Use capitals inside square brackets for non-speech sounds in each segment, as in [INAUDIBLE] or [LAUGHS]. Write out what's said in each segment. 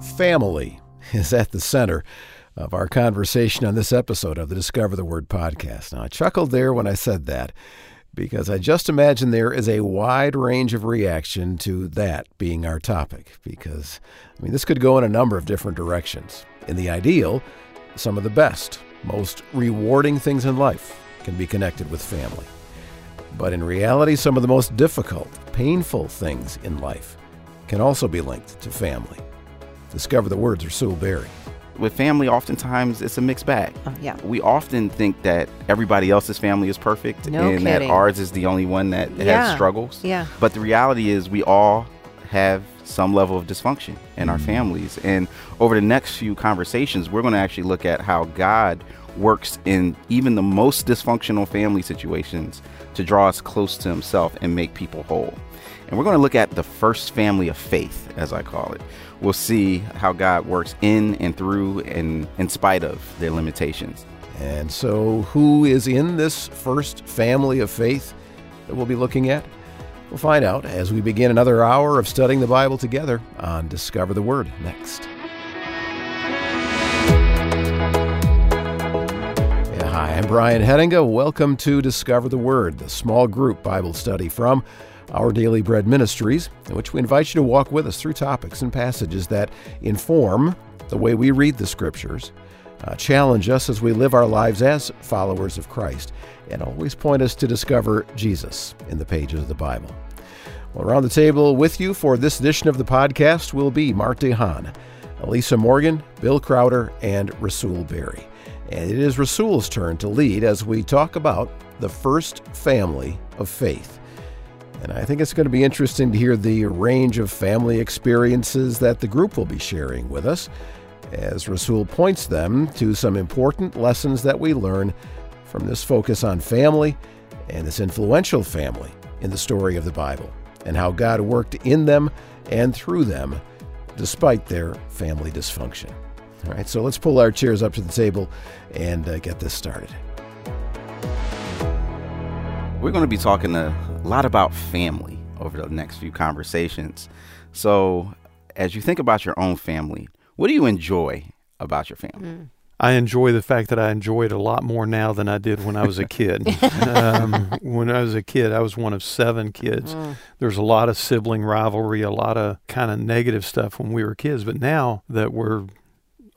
Family is at the center of our conversation on this episode of the Discover the Word podcast. Now, I chuckled there when I said that because I just imagine there is a wide range of reaction to that being our topic. Because, I mean, this could go in a number of different directions. In the ideal, some of the best, most rewarding things in life can be connected with family. But in reality, some of the most difficult, painful things in life can also be linked to family. Discover the words Rasul Berry. With family, oftentimes it's a mixed bag. Oh, yeah. We often think that everybody else's family is perfect No and that ours is the only one that Yeah. has struggles. Yeah. But the reality is, we all have some level of dysfunction in our mm. families. And over the next few conversations, we're going to actually look at how God works in even the most dysfunctional family situations to draw us close to Himself and make people whole. And we're going to look at the first family of faith, as I call it. We'll see how God works in and through and in spite of their limitations. And so, who is in this first family of faith that we'll be looking at? We'll find out as we begin another hour of studying the Bible together on Discover the Word next. Hi, I'm Brian Hettinga. Welcome to Discover the Word, the small group Bible study from our Daily Bread Ministries, in which we invite you to walk with us through topics and passages that inform the way we read the Scriptures, uh, challenge us as we live our lives as followers of Christ, and always point us to discover Jesus in the pages of the Bible. Well, around the table with you for this edition of the podcast will be Mart DeHaan, Elisa Morgan, Bill Crowder, and Rasul Berry. And it is Rasul's turn to lead as we talk about the first family of faith. And I think it's going to be interesting to hear the range of family experiences that the group will be sharing with us as Rasul points them to some important lessons that we learn from this focus on family and this influential family in the story of the Bible and how God worked in them and through them despite their family dysfunction. All right, so let's pull our chairs up to the table and uh, get this started. We're going to be talking a lot about family over the next few conversations. So, as you think about your own family, what do you enjoy about your family? I enjoy the fact that I enjoy it a lot more now than I did when I was a kid. [LAUGHS] um, when I was a kid, I was one of seven kids. There's a lot of sibling rivalry, a lot of kind of negative stuff when we were kids. But now that we're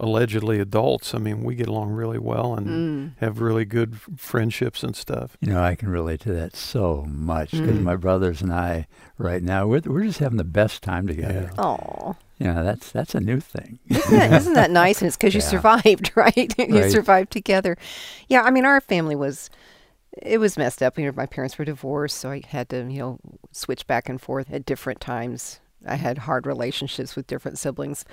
allegedly adults, I mean, we get along really well and mm. have really good f- friendships and stuff. You know, I can relate to that so much because mm. my brothers and I, right now, we're, we're just having the best time together. Oh, You know, that's that's a new thing. isn't that, isn't that nice? And it's because you survived, [LAUGHS] right? you Right. survived together. Yeah, I mean, our family was, it was messed up. You know, my parents were divorced, so I had to, you know, switch back and forth at different times. I had hard relationships with different siblings.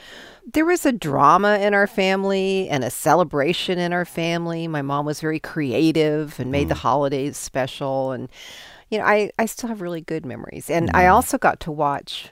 There was a drama in our family and a celebration in our family. My mom was very creative and made the holidays special. And, you know, I, I still have really good memories. And I also got to watch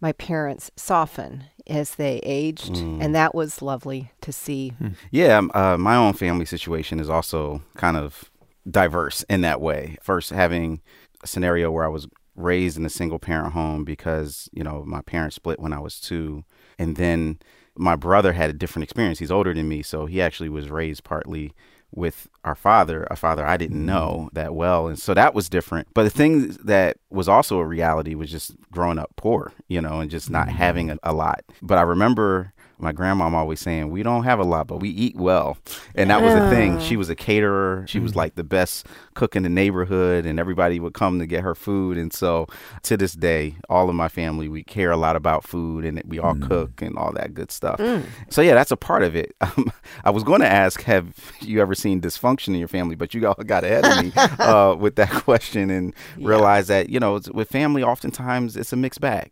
my parents soften as they aged. And that was lovely to see. Yeah, um, uh, my own family situation is also kind of diverse in that way. First, having a scenario where I was raised in a single parent home because, you know, my parents split when I was two. And then my brother had a different experience. He's older than me, so he actually was raised partly with our father, a father I didn't mm-hmm. know that well. And so that was different. But the thing that was also a reality was just growing up poor, you know, and just not mm-hmm. having a, a lot. But I remember my grandmom always saying, We don't have a lot, but we eat well. And that was the thing. She was a caterer. She was like the best cook in the neighborhood, and everybody would come to get her food. And so to this day, all of my family, we care a lot about food and we all cook and all that good stuff. So, yeah, that's a part of it. [LAUGHS] Um, I was going to ask, Have you ever seen dysfunction in your family? But you all got ahead of me [LAUGHS] uh, with that [LAUGHS] question and realized that, you know, with family, oftentimes it's a mixed bag.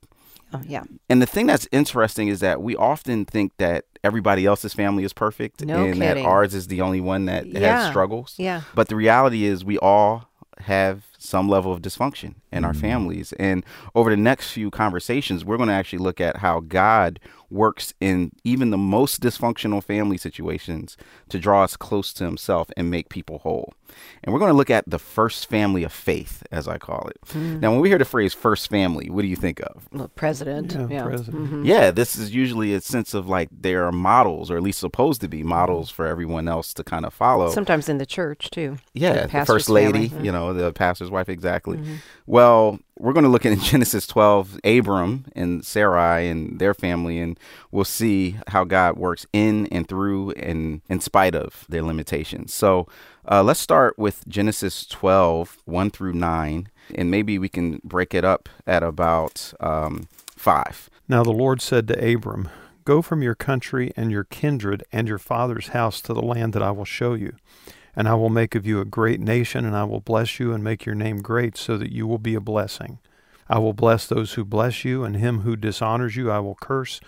Oh, yeah. And the thing that's interesting is that we often think that everybody else's family is perfect No and that ours is the only one that has struggles. Yeah. But the reality is we all have some level of dysfunction in our mm-hmm. families. And over the next few conversations, we're going to actually look at how God works in even the most dysfunctional family situations to draw us close to himself and make people whole. And we're going to look at the first family of faith, as I call it. Hmm. Now, when we hear the phrase first family, what do you think of? Well, president. Yeah, Yeah. president. Mhm. Yeah, this is usually a sense of like there are models, or at least supposed to be mm-hmm. models for everyone else to kind of follow. Sometimes in the church too. yeah, the the, first lady, family. you know, the pastor's wife, exactly. Mhm. Well, we're going to look at in [LAUGHS] Genesis 12, Abram and Sarai and their family, and we'll see how God works in and through and in spite of their limitations. So uh, let's start with Genesis 12, 1 through 9, and maybe we can break it up at about um, 5. Now the Lord said to Abram, Go from your country and your kindred and your father's house to the land that I will show you. And I will make of you a great nation, and I will bless you and make your name great, so that you will be a blessing. I will bless those who bless you, and him who dishonors you I will curse,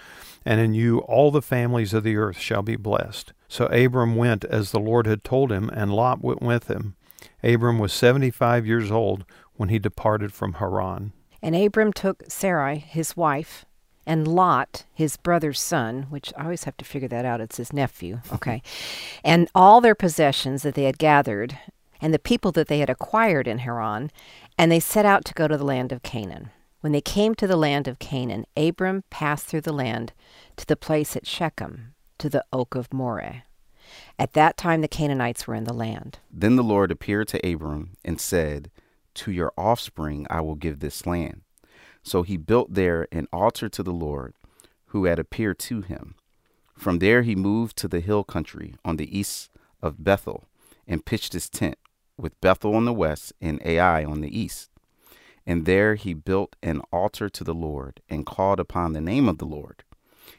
and in you all the families of the earth shall be blessed. So Abram went as the Lord had told him, and Lot went with him. Abram was seventy five years old when he departed from Haran. And Abram took Sarai, his wife, and Lot, his brother's son, which I always have to figure that out. It's his nephew. Okay. and all their possessions that they had gathered, and the people that they had acquired in Haran, and they set out to go to the land of Canaan. When they came to the land of Canaan, Abram passed through the land to the place at Shechem, to the oak of Moreh. At that time, the Canaanites were in the land. Then the Lord appeared to Abram and said, To your offspring I will give this land. So he built there an altar to the Lord, who had appeared to him. From there he moved to the hill country on the east of Bethel, and pitched his tent, with Bethel on the west and Ai on the east. And there he built an altar to the Lord, and called upon the name of the Lord.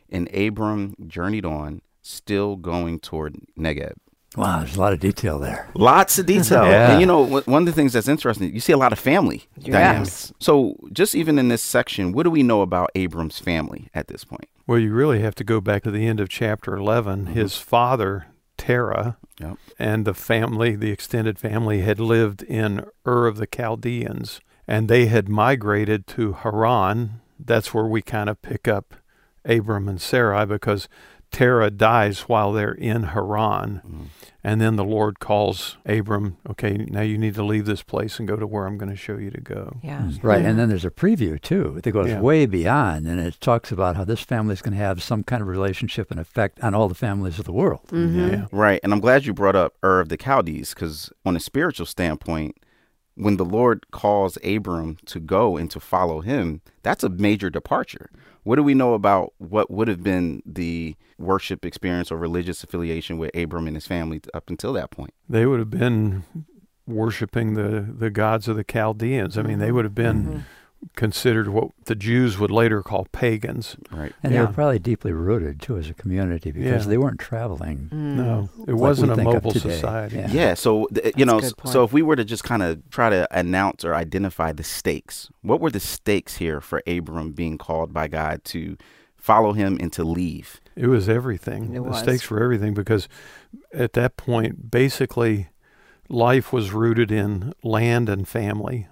And Abram journeyed on, still going toward Negeb. Wow, there's a lot of detail there. Lots of detail. [LAUGHS] Yeah. And you know, one of the things that's interesting, you see a lot of family Yes. dynamics. So, just even in this section, what do we know about Abram's family at this point? Well, you really have to go back to the end of chapter 11. Mm-hmm. His father, Terah, Yep. and the family, the extended family, had lived in Ur of the Chaldeans, and they had migrated to Haran. That's where we kind of pick up Abram and Sarai because Terah dies while they're in Haran. Mm. And then the Lord calls Abram, okay, now you need to leave this place and go to where I'm going to show you to go. Yeah. Right, and then there's a preview too that goes Yeah. way beyond, and it talks about how this family is going to have some kind of relationship and effect on all the families of the world. Mhm. Yeah. Right. And I'm glad you brought up Ur of the Chaldees because, on a spiritual standpoint, when the Lord calls Abram to go and to follow him, that's a major departure. What do we know about what would have been the worship experience or religious affiliation with Abram and his family up until that point? They would have been worshiping the, the gods of the Chaldeans. I mean, they would have been mm-hmm. Considered what the Jews would later call pagans. Right. And they were probably deeply rooted too as a community because Yeah. they weren't traveling. Mm. No, it Like wasn't we a mobile society. Yeah. Yeah. So, th- you know, That's a so if we were to just kind of try to announce or identify the stakes, what were the stakes here for Abram being called by God to follow him and to leave? It was everything. It the was. stakes were everything because at that point, basically, life was rooted in land and family.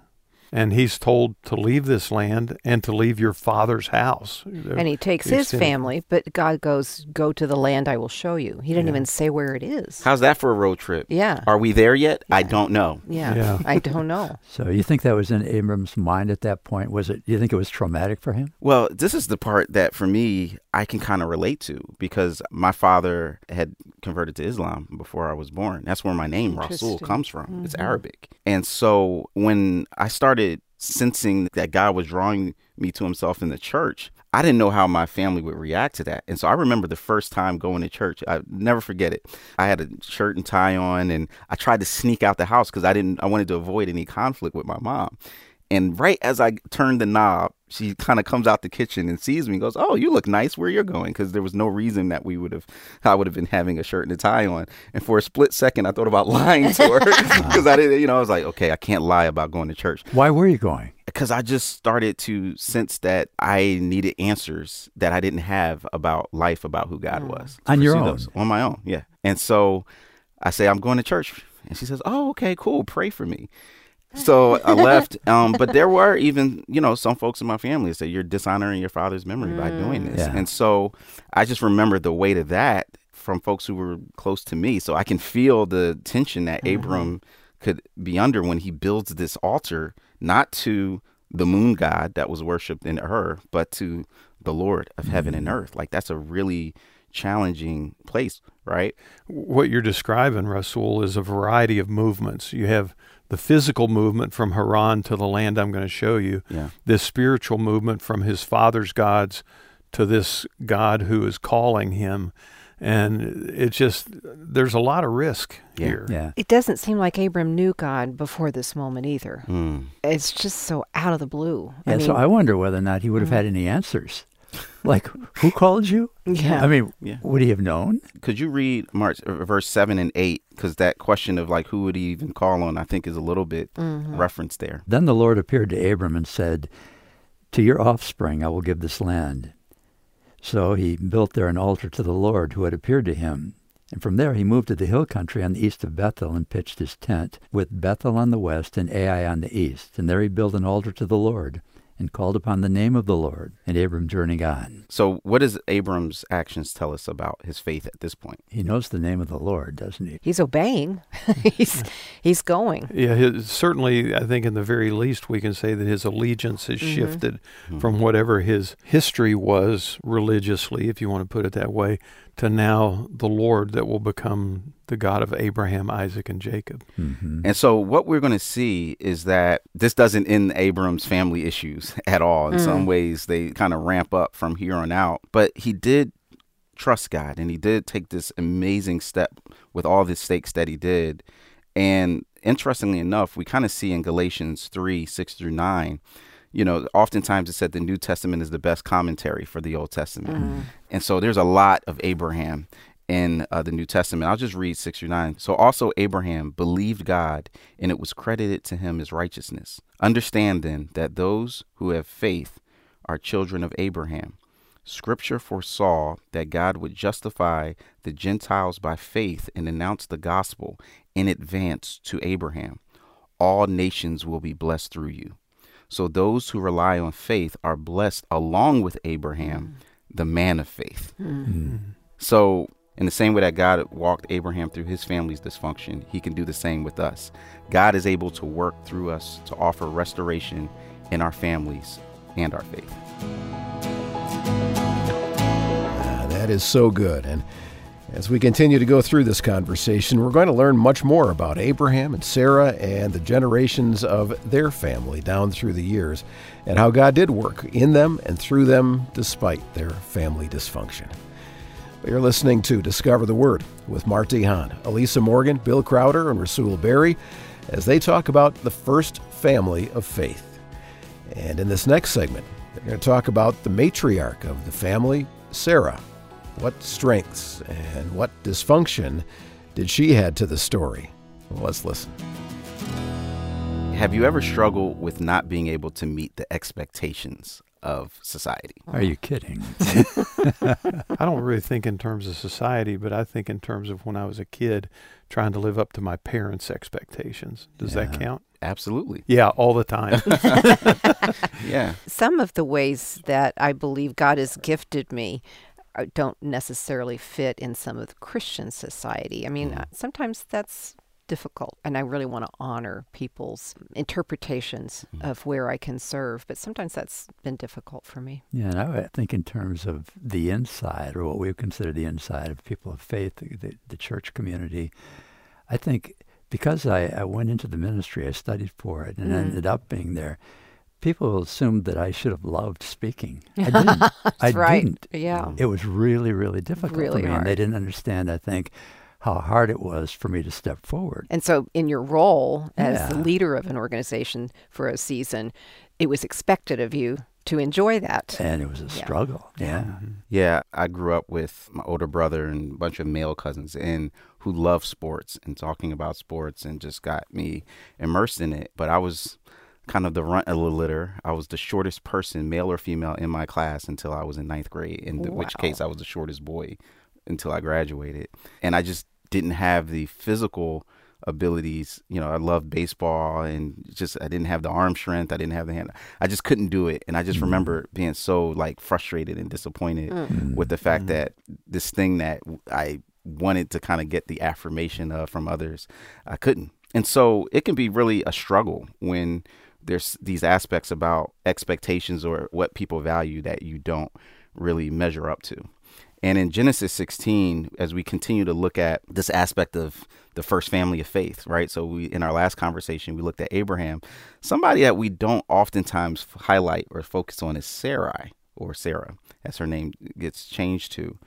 And he's told to leave this land and to leave your father's house. And he takes the his extended- family, but God goes, Go to the land I will show you. He didn't Yeah. even say where it is. How's that for a road trip? yeah. Are we there yet? I don't know. Yeah. Yeah. I don't know. [LAUGHS] So you think that was in Abram's mind at that point? Was it? You think it was traumatic for him? Well, this is the part that for me I can kind of relate to because my father had converted to Islam before I was born. That's where my name Rasul comes from. It's Mhm. Arabic. And so when I started sensing that God was drawing me to himself in the church, I didn't know how my family would react to that. And so I remember the first time going to church. I never forget it. I had a shirt and tie on and I tried to sneak out the house cuz I didn't I wanted to avoid any conflict with my mom. And right as I turned the knob, she kind of comes out the kitchen and sees me and goes, "Oh, you look nice. Where you're going?" Because there was no reason that we would have, I would have been having a shirt and a tie on. And for a split second, I thought about [LAUGHS] lying to her [LAUGHS] because I didn't, you know, I was like, "Okay, I can't lie about going to church." Why were you going? Because I just started to sense that I needed answers that I didn't have about life, about who God mm. was. On your own? those. on my own, yeah. And so I say, "I'm going to church," and she says, "Oh, okay, cool. Pray for me." So I [LAUGHS] left. Um, but there were even, you know, some folks in my family that said you're dishonoring your father's memory by doing mm. this. Yeah. And so I just remember the weight of that from folks who were close to me. So I can feel the tension that mm-hmm. Abram could be under when he builds this altar, not to the moon god that was worshipped in Ur, but to the Lord of heaven and mm. earth. Like that's a really challenging place, right? What you're describing, Rasul, is a variety of movements. You have the physical movement from Haran to the land I'm going to show you, Yeah. this spiritual movement from his father's gods to this God who is calling him. And it's just, there's a lot of risk Yeah. here. Yeah. It doesn't seem like Abram knew God before this moment either. Mm. It's just so out of the blue. Yeah, I mean, so I wonder whether or not he would have had any answers. [LAUGHS] Like, who called you? yeah. I mean, Yeah. would he have known? Could you read Mart uh, verse seven and eight? Because that question of like who would he even call on, I think, is a little bit referenced there. Then the Lord appeared to Abram and said, To your offspring I will give this land. So he built there an altar to the Lord who had appeared to him. And from there he moved to the hill country on the east of Bethel and pitched his tent, with Bethel on the west and Ai on the east. And there he built an altar to the Lord, and called upon the name of the Lord. And Abram journeyed on. So, what does Abram's actions tell us about his faith at this point? He knows the name of the Lord, doesn't he? he's obeying. [LAUGHS] he's he's going. Yeah, his, certainly, I think in the very least, we can say that his allegiance has mm-hmm. shifted mm-hmm. from whatever his history was religiously, if you want to put it that way, to now the Lord that will become the God of Abraham, Isaac, and Jacob. hmm And so, what we're going to see is that this doesn't end Abram's family issues [LAUGHS] at all. In some ways, they kind of ramp up from here on out. But he did trust God and he did take this amazing step with all the stakes that he did. And interestingly enough, we kind of see in Galatians 3 6 through 9, you know, oftentimes it said the New Testament is the best commentary for the Old Testament. And so there's a lot of Abraham in uh, the New Testament. I'll just read 6 through 9. So also Abraham believed God, and it was credited to him as righteousness. Understand then that those who have faith are children of Abraham. Scripture foresaw that God would justify the Gentiles by faith and announce the gospel in advance to Abraham. All nations will be blessed through you. So those who rely on faith are blessed along with Abraham, mm. the man of faith. Mm. Mm. So, in the same way that God walked Abraham through his family's dysfunction, he can do the same with us. God is able to work through us to offer restoration in our families and our faith. Ah, that is so good. And as we continue to go through this conversation, we're going to learn much more about Abraham and Sarah and the generations of their family down through the years and how God did work in them and through them despite their family dysfunction. You're listening to Discover the Word with Mart DeHaan, Elisa Morgan, Bill Crowder, and Rasul Berry as they talk about the first family of faith. And in this next segment, they're going to talk about the matriarch of the family, Sarah. What strengths and what dysfunction did she add to the story? Well, let's listen. Have you ever struggled with not being able to meet the expectations of society? Are you kidding? [LAUGHS] [LAUGHS] I don't really think in terms of society, but I think in terms of when I was a kid trying to live up to my parents' expectations. Does that count? Absolutely. Yeah, all the time. [LAUGHS] Yeah. Some of the ways that I believe God has gifted me don't necessarily fit in some of the Christian society. I mean, uh, sometimes that's difficult, and I really want to honor people's interpretations of where I can serve, but sometimes that's been difficult for me. Yeah, and I would think in terms of the inside, or what we would consider the inside of people of faith, the, the, the church community. I think because I, I went into the ministry, I studied for it, and Mm. ended up being there. People assumed that I should have loved speaking. [LAUGHS] I didn't. I right. didn't. Yeah. It was really, really difficult Really for me, and they didn't understand. I think how hard it was for me to step forward. And so, in your role as the leader of an organization for a season, it was expected of you to enjoy that. And it was a Yeah. struggle. Yeah. Yeah, mm-hmm. I grew up with my older brother and a bunch of male cousins and who love sports and talking about sports and just got me immersed in it. But I was kind of the runt of the litter. I was the shortest person, male or female, in my class until I was in ninth grade, in the, which case I was the shortest boy until I graduated. And I just didn't have the physical abilities. You know, I loved baseball and just I didn't have the arm strength. I didn't have the hand. I just couldn't do it. And I just Mm. remember being so like frustrated and disappointed Mm. with the fact Mm. that this thing that I wanted to kind of get the affirmation of from others, I couldn't. And so it can be really a struggle when there's these aspects about expectations or what people value that you don't really measure up to. And in Genesis 16, as we continue to look at this aspect of the first family of faith, right? So we in our last conversation we looked at Abraham. Somebody that we don't oftentimes highlight or focus on is Sarai or Sarah, as her name gets changed to.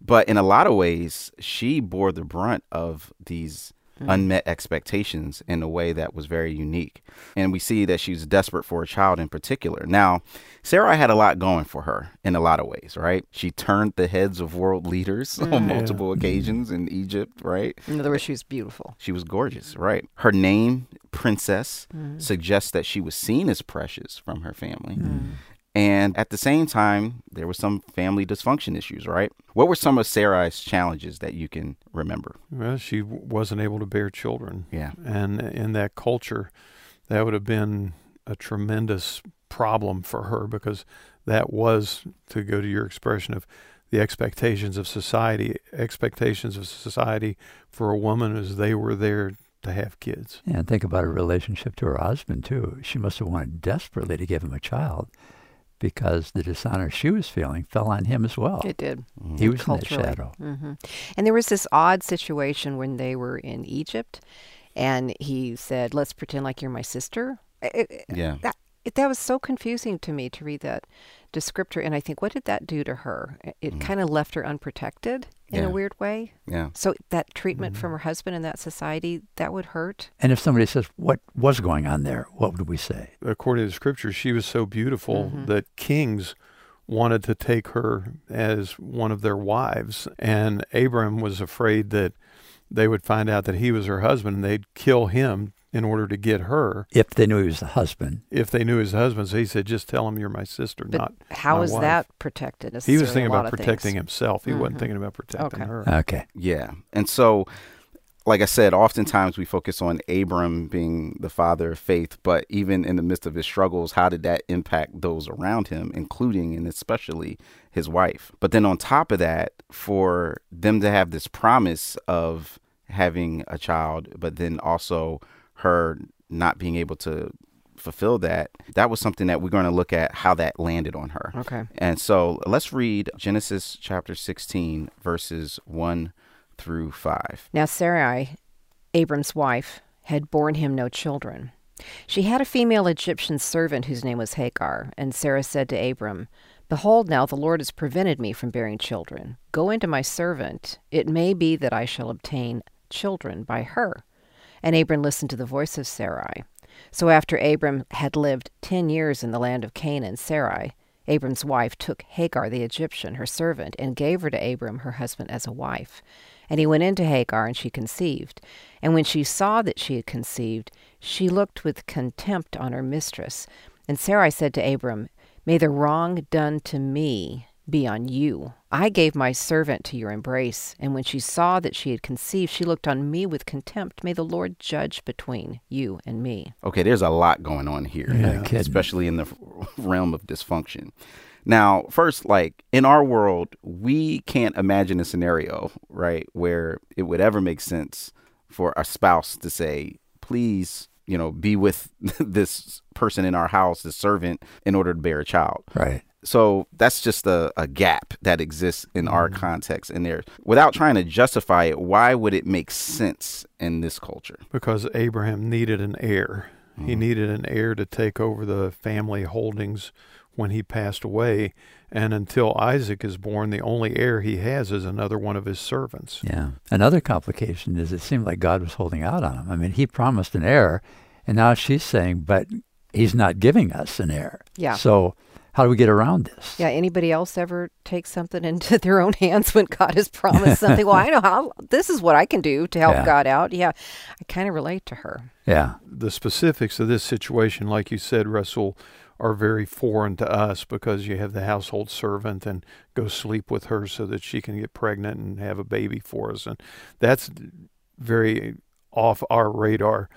But in a lot of ways, she bore the brunt of these Mm-hmm. unmet expectations in a way that was very unique. And we see that she's desperate for a child in particular. Now, Sarah had a lot going for her in a lot of ways, right? She turned the heads of world leaders [LAUGHS] on mm. multiple occasions in Egypt, right? In other words, she was beautiful. She was gorgeous, right? Her name, Princess, mm. suggests that she was seen as precious from her family. Mm. And at the same time, there was some family dysfunction issues, right? What were some of Sarai's challenges that you can remember? Well, she w- wasn't able to bear children. Yeah. And in that culture, that would have been a tremendous problem for her because that was, to go to your expression of the expectations of society, expectations of society for a woman is they were there to have kids. And think about her relationship to her husband, too. She must have wanted desperately to give him a child because the dishonor she was feeling fell on him as well. It did. He was in that culturally. shadow. hmm And there was this odd situation when they were in Egypt, and he said, "Let's pretend like you're my sister." It- it- Yeah. that it, that was so confusing to me to read that descriptor, and I think, what did that do to her? It, it kind of left her unprotected in Yeah. a weird way. Yeah. So that treatment from her husband in that society that would hurt. And if somebody says, What was going on there? What would we say? according to the scripture, she was so beautiful Mhm. that kings wanted to take her as one of their wives. And Abram was afraid that they would find out that he was her husband and they'd kill him in order to get her If they knew he was the husband. if they knew his husband. So he said, just tell him you're my sister, But not. how my is wife. that protected? He was thinking about protecting things. himself. He wasn't Mhm. thinking about protecting Okay. her. Okay. Yeah. And so, like I said, oftentimes we focus on Abram being the father of faith, but even in the midst of his struggles, how did that impact those around him, including and especially his wife? But then on top of that, for them to have this promise of having a child, but then also her not being able to fulfill that, that was something that we're going to look at how that landed on her. Okay. And so let's read Genesis chapter 16, verses 1 through 5. Now Sarai, Abram's wife, had borne him no children. She had a female Egyptian servant whose name was Hagar, and Sarah said to Abram, Behold, now the Lord has prevented me from bearing children. Go into my servant. It may be that I shall obtain children by her. And Abram listened to the voice of Sarai. So after Abram had lived ten years in the land of Canaan, Sarai, Abram's wife, took Hagar the Egyptian, her servant, and gave her to Abram, her husband, as a wife. And he went into Hagar, and she conceived. And when she saw that she had conceived, she looked with contempt on her mistress. And Sarai said to Abram, May the wrong done to me be on you. I gave my servant to your embrace, and when she saw that she had conceived, she looked on me with contempt. May the Lord judge between you and me. Okay, there's a lot going on here, Yeah, kidding. especially in the realm of dysfunction. Now, first, like in our world, we can't imagine a scenario, right, where it would ever make sense for a spouse to say, please, you know, be with [LAUGHS] this person in our house, this servant, in order to bear a child. Right. So that's just a, a gap that exists in our context. And there, without trying to justify it, why would it make sense in this culture? because Abraham needed an heir. He Mhm. needed an heir to take over the family holdings when he passed away. And until Isaac is born, the only heir he has is another one of his servants. Yeah. Another complication is it seemed like God was holding out on him. I mean, he promised an heir, and now she's saying, but he's not giving us an heir. Yeah. So how do we get around this? Yeah, anybody else ever take something [LAUGHS] into their own hands when God has promised something? well, I know how this is what I can do to help Yeah. God out. Yeah, I kind of relate to her. Yeah. The specifics of this situation, like you said, Rasul, are very foreign to us because you have the household servant and go sleep with her so that she can get pregnant and have a baby for us. And that's very off our radar.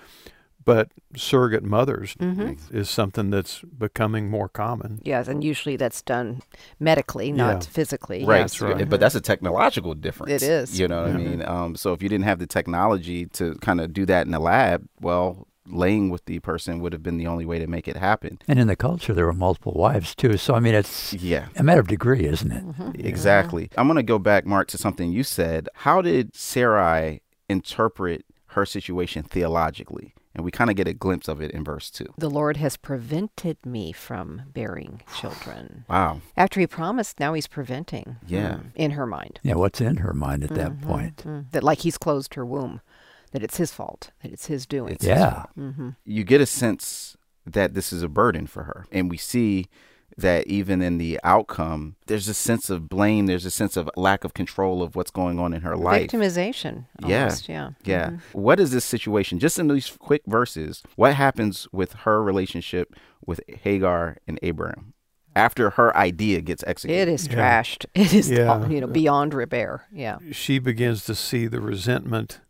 But surrogate mothers hmm is something that's becoming more common. Yes, and usually that's done medically, not Yeah. physically. Right. Yes. right. But that's a technological difference. It is. You know what I mean? Um, so if you didn't have the technology to kind of do that in the lab, well, laying with the person would have been the only way to make it happen. And in the culture, there were multiple wives too. So I mean, it's Yeah. a matter of degree, isn't it? Mm-hmm. Exactly. I'm going to go back, Mart, to something you said. How did Sarai interpret her situation theologically? And we kind of get a glimpse of it in verse 2. The Lord has prevented me from bearing children. [SIGHS] Wow. After he promised, now he's preventing. Yeah. mm, in her mind. Yeah, what's in her mind at that Mhm, point? mm. That like he's closed her womb, that it's his fault, that it's his doing. It's- Yeah. hmm You get a sense that this is a burden for her. And we see that even in the outcome, there's a sense of blame, there's a sense of lack of control of what's going on in her life. Victimization. Yeah. Almost, yeah. Yeah. Mhm. What is this situation? Just in these quick verses, what happens with her relationship with Hagar and Abraham after her idea gets executed? It is Yeah. trashed. [LAUGHS] It is, Yeah. you know, beyond repair. Yeah. She begins to see the resentment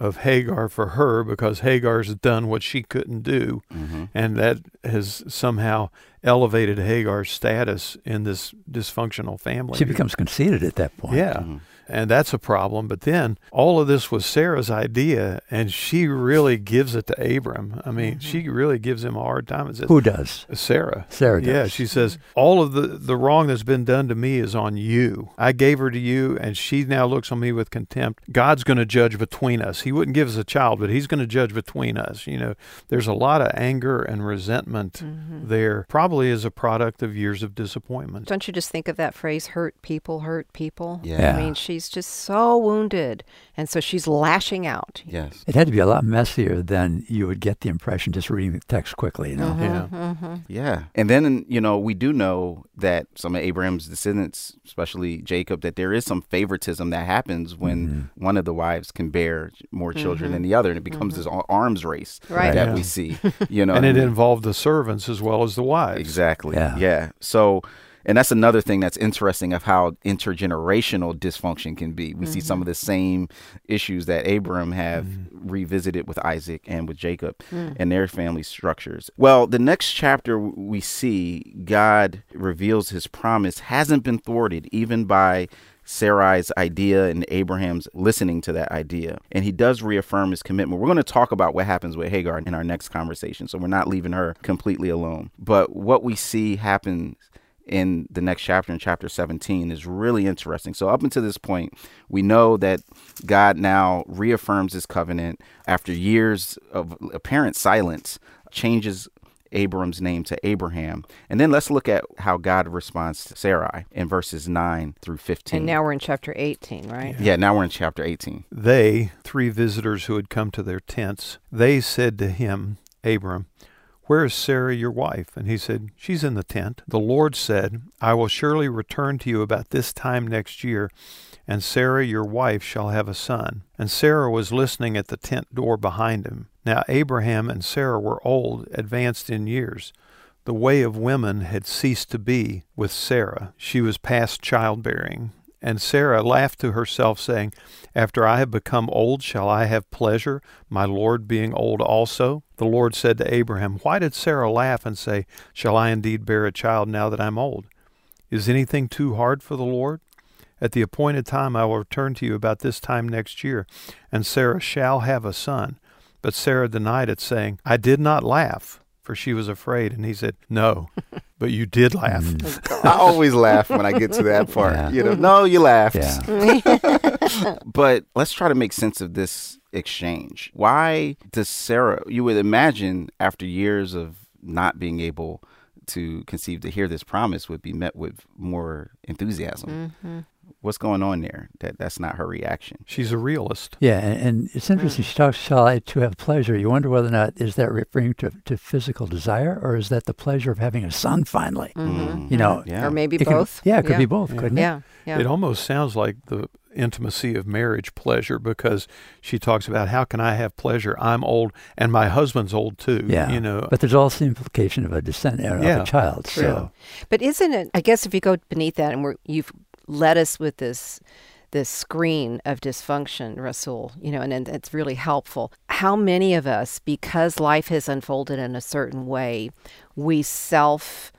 of Hagar for her because Hagar's done what she couldn't do. hmm And that has somehow elevated Hagar's status in this dysfunctional family. She becomes conceited at that point. Yeah. Mhm. And that's a problem. But then all of this was Sarah's idea, and she really gives it to Abram. I mean, she really gives him a hard time. Says, Who does? Sarah. Sarah does. Yeah, she says, All of the, the wrong that's been done to me is on you. I gave her to you, and she now looks on me with contempt. God's going to judge between us. He wouldn't give us a child, but He's going to judge between us. You know, there's a lot of anger and resentment Mhm. there, probably as a product of years of disappointment. Don't you just think of that phrase, hurt people, hurt people? Yeah. I mean, she's just so wounded. And so she's lashing out. Yes. It had to be a lot messier than you would get the impression just reading the text quickly, you know. Mm-hmm, yeah. Mm-hmm. Yeah. And then, you know, we do know that some of Abraham's descendants, especially Jacob, that there is some favoritism that happens when mm-hmm. one of the wives can bear more children than the other. And it becomes mm-hmm. this arms race Right. that Yeah. we see, you know. [LAUGHS] and it involved the servants as well as the wives. Exactly. Yeah. Yeah. So, and that's another thing that's interesting of how intergenerational dysfunction can be. We see some mm-hmm. of the same issues that Abram have mm-hmm. revisited with Isaac and with Jacob mm. and their family structures. Well, the next chapter we see God reveals his promise hasn't been thwarted even by Sarai's idea and Abraham's listening to that idea. And he does reaffirm his commitment. We're going to talk about what happens with Hagar in our next conversation. So we're not leaving her completely alone. But what we see happen in the next chapter, in chapter 17, is really interesting. So, up until this point, we know that God now reaffirms his covenant after years of apparent silence, changes Abram's name to Abraham. And then let's look at how God responds to Sarai in verses 9 through 15. And now we're in chapter 18, right? yeah, now we're in chapter 18. They, three visitors who had come to their tents, they said to him, Abram, Where is Sarah your wife? And he said, She's in the tent. The Lord said, I will surely return to you about this time next year, and Sarah your wife shall have a son. And Sarah was listening at the tent door behind him. Now Abraham and Sarah were old, advanced in years. The way of women had ceased to be with Sarah. She was past childbearing. And Sarah laughed to herself, saying, After I have become old, shall I have pleasure, my Lord being old also? The Lord said to Abraham, Why did Sarah laugh and say, Shall I indeed bear a child now that I'm old? Is anything too hard for the Lord? At the appointed time I will return to you about this time next year, and Sarah shall have a son. But Sarah denied it, saying, I did not laugh, for she was afraid. And he said, No, but you did laugh. [LAUGHS] I always laugh when I get to that part. Yeah. You know, no, you laughed. Yeah. [LAUGHS] But let's try to make sense of this exchange. Why does Sarah, you would imagine after years of not being able to conceive to hear this promise would be met with more enthusiasm. Mm-hmm. What's going on there? That that's not her reaction. She's a realist. Yeah, and, and it's interesting. She talks, shall I to have pleasure? You wonder whether or not is that referring to, to physical desire or is that the pleasure of having a son finally? Mm. You know, Yeah. Or maybe it could- both. yeah, it could yeah. be both, Yeah. couldn't it? Yeah. Yeah. It almost sounds like the intimacy of marriage pleasure because she talks about how can I have pleasure? I'm old and my husband's old too. Yeah. You know, But there's also the implication of a descent of Yeah. a child. True. So But isn't it? I guess if you go beneath that, and we're, you've led us with this this screen of dysfunction, Rasul, you know, and, and it's really helpful. How many of us, because life has unfolded in a certain way, we self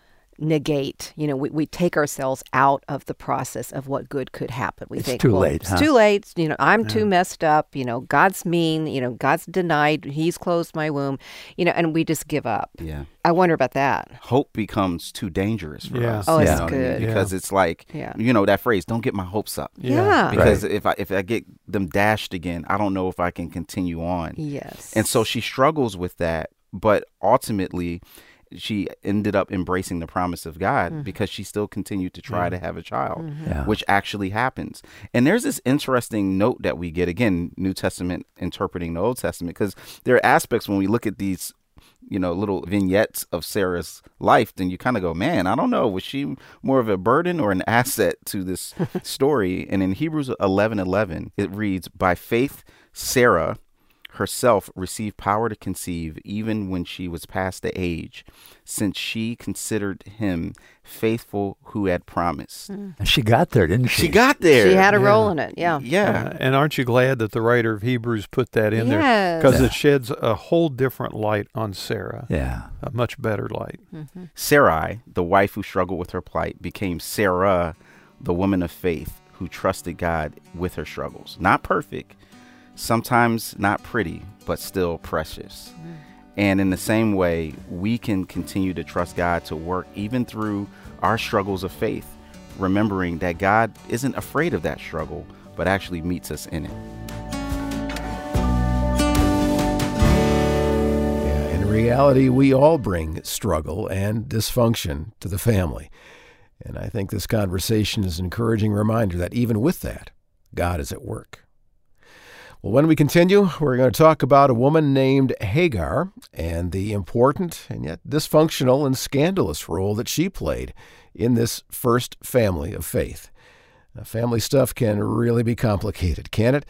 negate. You know, we, we take ourselves out of the process of what good could happen. We It's think, too well, late, It's huh? too late. You know, I'm too messed up. You know, God's mean. You know, God's denied. He's closed my womb. You know, and we just give up. Yeah. I wonder about that. Hope becomes too dangerous for Yeah. us. Oh, you know what I mean? good. Because it's like, Yeah. you know, that phrase, don't get my hopes up. Yeah. Because if I if I get them dashed again, I don't know if I can continue on. Yes. And so she struggles with that, but ultimately she ended up embracing the promise of God Mm-hmm. because she still continued to try to have a child, Yeah. which actually happens. And there's this interesting note that we get again, New Testament interpreting the Old Testament, because there are aspects when we look at these you know little vignettes of Sarah's life then you kind of go man I don't know was she more of a burden or an [LAUGHS] asset to this [LAUGHS] story and in Hebrews 11:11 it reads by faith Sarah herself received power to conceive even when she was past the age, since she considered him faithful who had promised. And she got there, didn't she? She got there. she had a Yeah. role in it. Yeah. yeah. Uh, and aren't you glad that the writer of Hebrews put that in there? Yes. Because it sheds a whole different light on Sarah, Yeah. a much better light. Sarai, the wife who struggled with her plight, became Sarah, the woman of faith who trusted God with her struggles. Not perfect, sometimes not pretty, but still precious. And in the same way, we can continue to trust God to work even through our struggles of faith, remembering that God isn't afraid of that struggle, but actually meets us in it. In reality, we all bring struggle and dysfunction to the family. And I think this conversation is an encouraging reminder that even with that, God is at work. Well, when we continue, we're going to talk about a woman named Hagar and the important and yet dysfunctional and scandalous role that she played in this first family of faith. Now, family stuff can really be complicated, can it?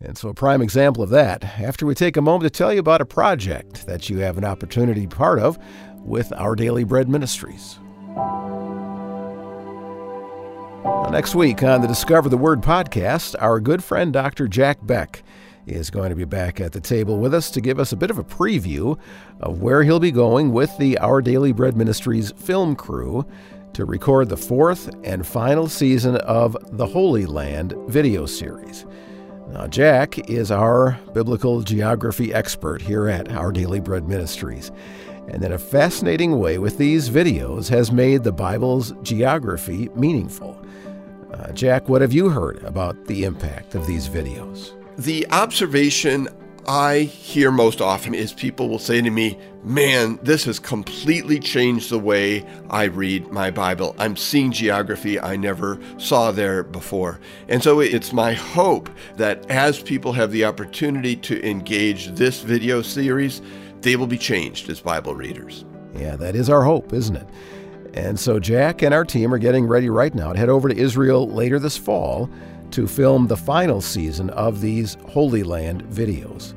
And so, a prime example of that, after we take a moment to tell you about a project that you have an opportunity to be part of with Our Daily Bread Ministries. Now, next week on the Discover the Word podcast, our good friend Dr. Jack Beck is going to be back at the table with us to give us a bit of a preview of where he'll be going with the Our Daily Bread Ministries film crew to record the fourth and final season of the Holy Land video series. Now, Jack is our biblical geography expert here at Our Daily Bread Ministries. And in a fascinating way, with these videos, has made the Bible's geography meaningful. Uh, Jack, what have you heard about the impact of these videos? The observation I hear most often is people will say to me, Man, this has completely changed the way I read my Bible. I'm seeing geography I never saw there before. And so it's my hope that as people have the opportunity to engage this video series, they will be changed as Bible readers. Yeah, that is our hope, isn't it? And so Jack and our team are getting ready right now to head over to Israel later this fall to film the final season of these Holy Land videos.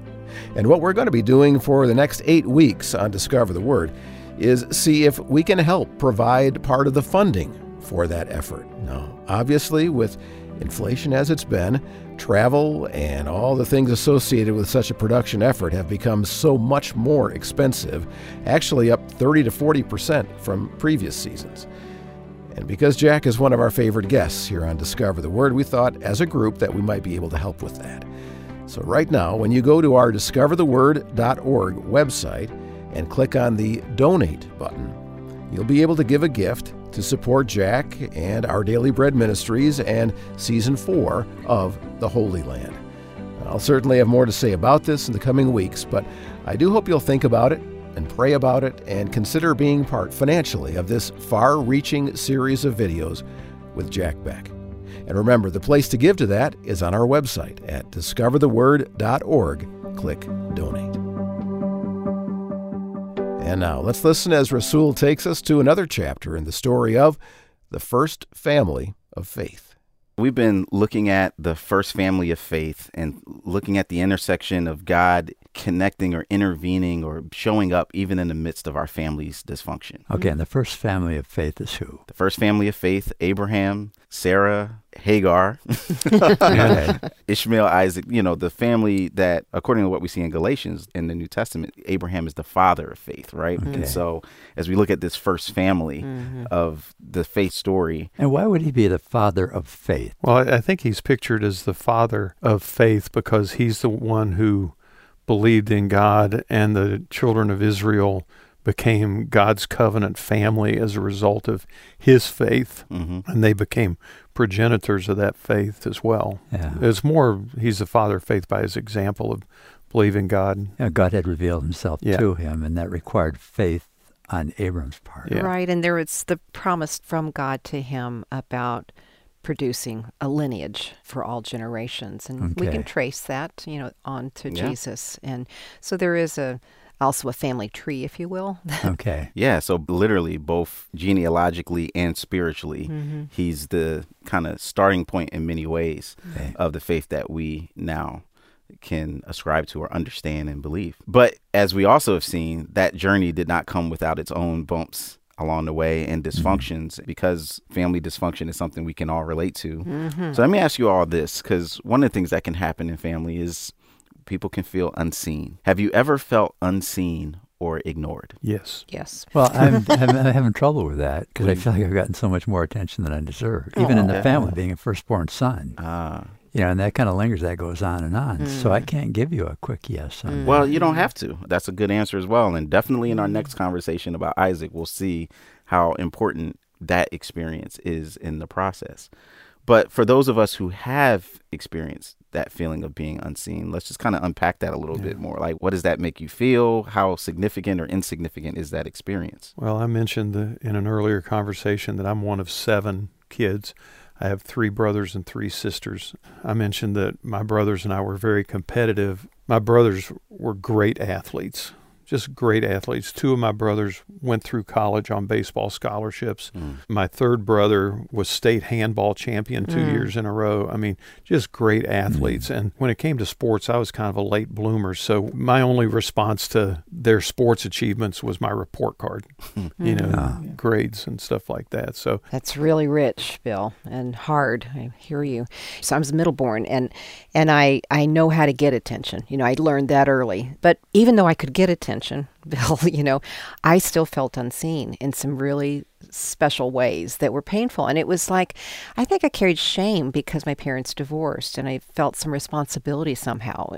And what we're going to be doing for the next eight weeks on Discover the Word is see if we can help provide part of the funding for that effort. Now, obviously, with inflation as it's been, travel and all the things associated with such a production effort have become so much more expensive, actually up 30 to 40 percent from previous seasons. And because Jack is one of our favorite guests here on Discover the Word, we thought as a group that we might be able to help with that. So, right now, when you go to our discovertheword.org website and click on the donate button, you'll be able to give a gift to support Jack and our Daily Bread Ministries and season four of The Holy Land. I'll certainly have more to say about this in the coming weeks, but I do hope you'll think about it and pray about it and consider being part financially of this far reaching series of videos with Jack Beck. And remember, the place to give to that is on our website at discovertheword.org. Click Donate. And now let's listen as Rasul takes us to another chapter in the story of the first family of faith. We've been looking at the first family of faith and looking at the intersection of God connecting or intervening or showing up even in the midst of our family's dysfunction. Okay, and the first family of faith is who? The first family of faith Abraham, Sarah, Hagar, [LAUGHS] Ishmael, Isaac, you know, the family that, according to what we see in Galatians in the New Testament, Abraham is the father of faith, right? Okay. And so as we look at this first family mm-hmm. of the faith story, And why would he be the father of faith? Well, I I think he's pictured as the father of faith because he's the one who believed in God, and the children of Israel became God's covenant family as a result of his faith, mhm, and they became progenitors of that faith as well. Yeah. It's more he's the father of faith by his example of believing God. You know, God had revealed himself Yeah. to him, and that required faith on Abram's part. Yeah. Right, and there was the promise from God to him about producing a lineage for all generations, and we can trace that, you know, on to Yeah. Jesus, and so there is a also a family tree, if you will. [LAUGHS] Okay. yeah, so literally both genealogically and spiritually, Mm-hmm. he's the kind of starting point in many ways Okay. of the faith that we now can ascribe to or understand and believe. But as we also have seen, that journey did not come without its own bumps along the way and dysfunctions because family dysfunction is something we can all relate to. Mm-hmm. So let me ask you all this because one of the things that can happen in family is people can feel unseen. Have you ever felt unseen or ignored? Yes. yes. Well, I'm, [LAUGHS] I'm, I'm having trouble with that because I feel like I've gotten so much more attention than I deserve, even in the Aw. family, being a firstborn son. Ah. You know, and that kind of lingers. That goes on and on. So I mm. can't give you a quick yes on mm. that. Well, you don't have to. That's a good answer as well. And definitely in our mm. next conversation about Isaac, we'll see how important that experience is in the process. But for those of us who have experienced that feeling of being unseen, let's just kind of unpack that a little bit more. Like, what does that make you feel? How significant or insignificant is that experience? Well, I mentioned the, in an earlier conversation that I'm one of seven kids. I have three brothers and three sisters. I mentioned that my brothers and I were very competitive. My brothers were great athletes, just great athletes. Two of my brothers went through college on baseball scholarships. Hmm. My third brother was state handball champion two hmm. years in a row. I mean, just great hmm. athletes. And when it came to sports, I was kind of a late bloomer. So my only response to their sports achievements was my report card, [LAUGHS] you know, grades and stuff like that. So That's really rich, Bill, and hard. I hear you. So I was middleborn, and and I I know how to get attention. You know, I learned that early. But even though I could get attention, [LAUGHS] Bill, you know, I still felt unseen in some really special ways that were painful. And it was like, I think I carried shame because my parents divorced, and I felt some responsibility somehow.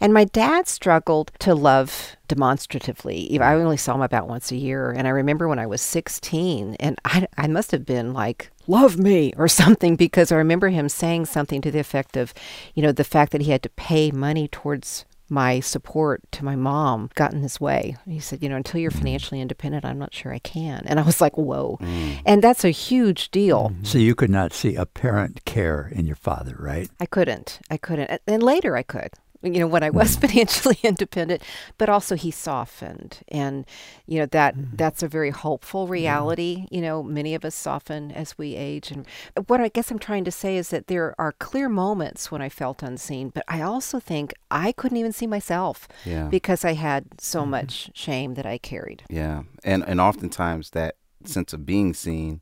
And my dad struggled to love demonstratively. I only saw him about once a year. And I remember when I was 16, and I, I must have been like, love me or [LAUGHS] something, because I remember him saying something to the effect of, you know, the fact that he had to pay money towards my support to my mom got in his way. He said, you know, until you're mm-hmm. financially independent, I'm not sure I can. And I was like, whoa. Mm. And that's a huge deal. Mm-hmm. So you could not see a parent care in your father, right? I couldn't. I couldn't. And later I could. You know, when I was hmm. financially [LAUGHS] independent, but also he softened, and you know that hmm. that's a very hopeful reality. You know, many of us soften as we age, and what I guess I'm trying to say is that there are clear moments when I felt unseen, but I also think I couldn't even see myself Yeah. because I had so mm-hmm. much shame that I carried. Yeah. And and oftentimes that sense of being seen,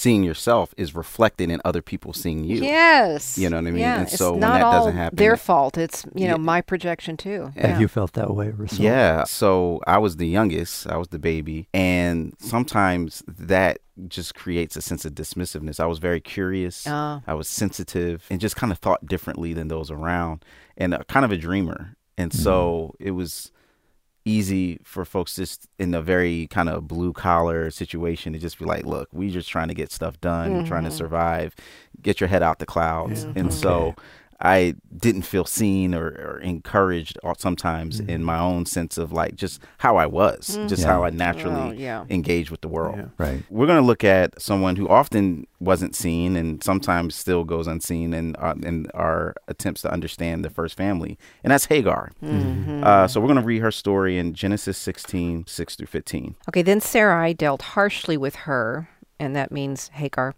seeing yourself is reflected in other people seeing you. Yes, You know what I mean? Yeah, And it's when not that all doesn't happen, their fault. It's you know Yeah. my projection too. Have you felt that way, Rasul? Yeah. So I was the youngest, I was the baby. And sometimes that just creates a sense of dismissiveness. I was very curious. Ah. I was sensitive and just kind of thought differently than those around and uh, kind of a dreamer. And so it was easy for folks just in a very kind of blue collar situation to just be like, look, we're just trying to get stuff done, we're trying to mm-hmm. survive, get your head out the clouds. And mm-hmm. so I didn't feel seen or, or encouraged or sometimes in my own sense of like just how I was, just Yeah. how I naturally Oh, yeah. engaged with the world. Yeah. Right. We're going to look at someone who often wasn't seen and sometimes still goes unseen in, uh, in our attempts to understand the first family, and that's Hagar. Uh, so we're going to read her story in Genesis 16, 6 through 15. Okay, then Sarai dealt harshly with her and that means Hagar,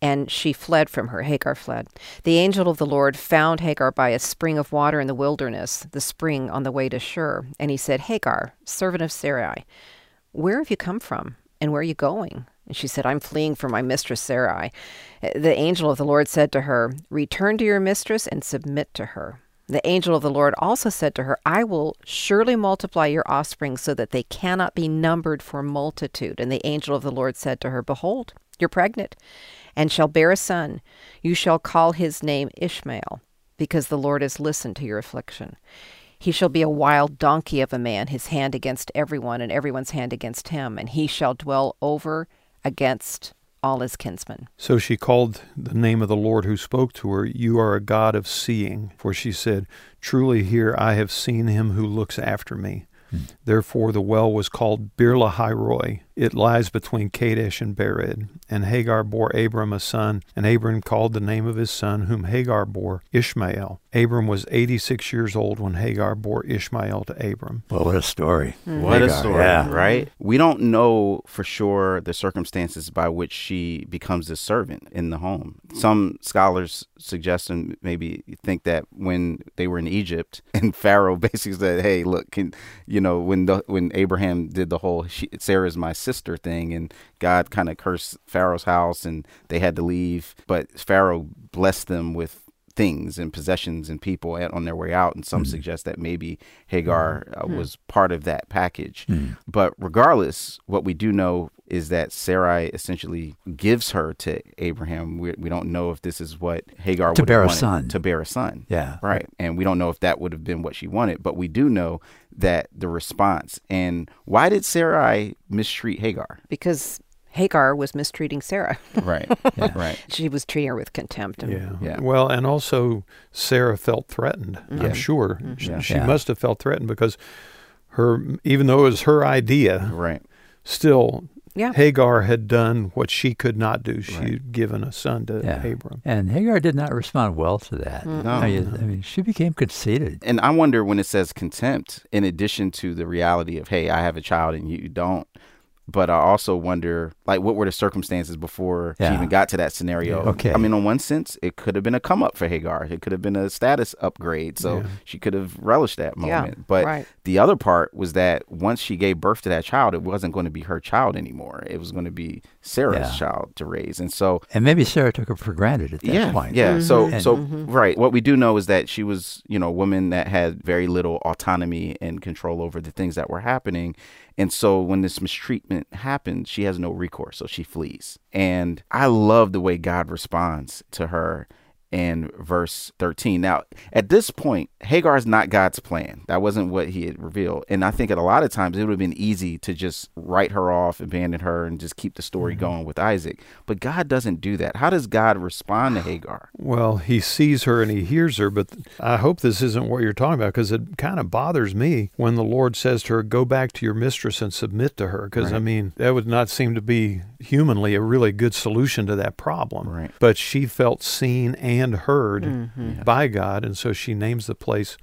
and she fled from her. Hagar fled. The angel of the Lord found Hagar by a spring of water in the wilderness, the spring on the way to Shur, and he said, Hagar, servant of Sarai, where have you come from, and where are you going? And she said, I'm fleeing from my mistress Sarai. The angel of the Lord said to her, Return to your mistress and submit to her. The angel of the Lord also said to her, I will surely multiply your offspring so that they cannot be numbered for multitude. And the angel of the Lord said to her, Behold, you're pregnant, and shall bear a son. You shall call his name Ishmael, because the Lord has listened to your affliction. He shall be a wild donkey of a man, his hand against everyone, and everyone's hand against him, and he shall dwell over against all his kinsmen. So she called the name of the Lord who spoke to her, You are a God of seeing. For she said, Truly here I have seen him who looks after me. Therefore the well was called Beer Lahai Roi, it lies between Kadesh and Bered. And Hagar bore Abram a son, and Abram called the name of his son, whom Hagar bore, Ishmael. Abram was 86 years old when Hagar bore Ishmael to Abram. Well, what a story. Mm-hmm. What Hagar, a story, yeah. right? We don't know for sure the circumstances by which she becomes a servant in the home. Some scholars suggest and maybe think that when they were in Egypt [LAUGHS] and Pharaoh basically said, hey, look, can, you know, when the, when Abraham did the whole, she, Sarah's my sister thing, and God kind of cursed Pharaoh's house, and they had to leave. But Pharaoh blessed them with things and possessions and people on their way out. And some mm. suggest that maybe Hagar uh, mm. was part of that package. Mm. But regardless, what we do know is that Sarai essentially gives her to Abraham. We, we don't know if this is what Hagar to bear a son. To bear a son. Yeah. Right. And we don't know if that would have been what she wanted, but we do know that the response. And why did Sarai mistreat Hagar? Because Hagar was mistreating Sarah. right. [LAUGHS] Yeah. Right. She was treating her with contempt. And, yeah. yeah. Well, and also Sarah felt threatened. Mm-hmm. I'm sure mm-hmm. yeah. she, yeah. must have felt threatened because her, even though it was her idea, right. Still, yeah. Hagar had done what she could not do. She'd right. given a son to yeah. Abram. And Hagar did not respond well to that. Mm. No. I mean, I mean, she became conceited. And I wonder when it says contempt, in addition to the reality of, hey, I have a child and you don't, but I also wonder, like, what were the circumstances before yeah. she even got to that scenario? Yeah. Okay. I mean, in one sense, it could have been a come up for Hagar. It could have been a status upgrade. So yeah. she could have relished that moment. but right. the other part was that once she gave birth to that child, it wasn't going to be her child anymore. It was going to be Sarah's child to raise. And so. And maybe Sarah took her for granted at that yeah, point. Yeah. Mm-hmm. So, and, so mm-hmm. right. What we do know is that she was, you know, a woman that had very little autonomy and control over the things that were happening and so when this mistreatment happens, she has no recourse. So she flees. And I love the way God responds to her in verse 13. Now, at this point, Hagar is not God's plan. That wasn't what he had revealed. And I think at a lot of times it would have been easy to just write her off, abandon her, and just keep the story mm-hmm. going with Isaac. But God doesn't do that. How does God respond to [SIGHS] Hagar? Well, he sees her and he hears her, but I hope this isn't what you're talking about because it kind of bothers me when the Lord says to her, Go back to your mistress and submit to her. Because, right. I mean, that would not seem to be humanly a really good solution to that problem. Right. But she felt seen and heard mm-hmm. by God, and so she names the place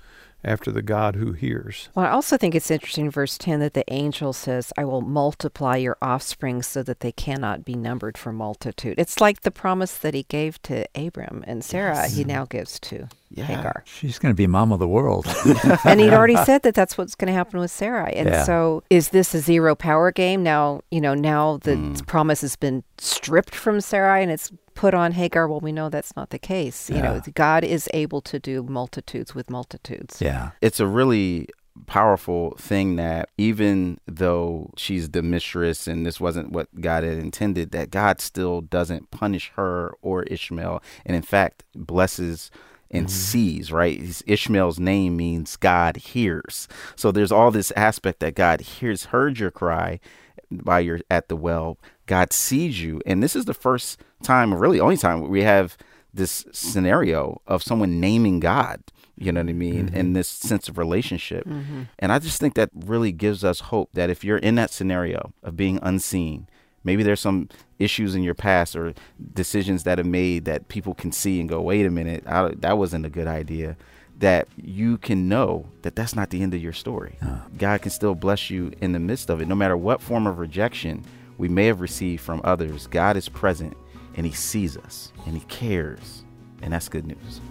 after the God who hears. Well, I also think it's interesting, verse 10, that the angel says, I will multiply your offspring so that they cannot be numbered for multitude. It's like the promise that he gave to Abram and Sarah, yes. he now gives to yeah. Hagar. She's going to be mom of the world. [LAUGHS] and he'd [LAUGHS] already said that that's what's going to happen with Sarah. And yeah. so is this a zero power game? Now, you know, now the mm. promise has been stripped from Sarah and it's put on Hagar. Well, we know that's not the case. You know, God is able to do multitudes with multitudes. Yeah. It's a really powerful thing that even though she's the mistress and this wasn't what God had intended, that God still doesn't punish her or Ishmael, and in fact blesses and mm-hmm. sees, right? Ishmael's name means God hears. So there's all this aspect that God hears, heard your cry while you're at the well. God sees you. And this is the first time, really only time we have this scenario of someone naming God, you know what I mean, mm-hmm. and this sense of relationship. Mm-hmm. And I just think that really gives us hope that if you're in that scenario of being unseen, Maybe there's some issues in your past or decisions that are made that people can see and go, wait a minute, I, that wasn't a good idea. That you can know that that's not the end of your story. God can still bless you in the midst of it, no matter what form of rejection we may have received from others, God is present and He sees us and He cares. And that's good news.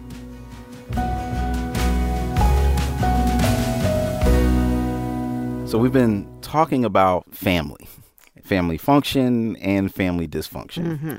So, we've been talking about family, family function, and family dysfunction. Mm-hmm.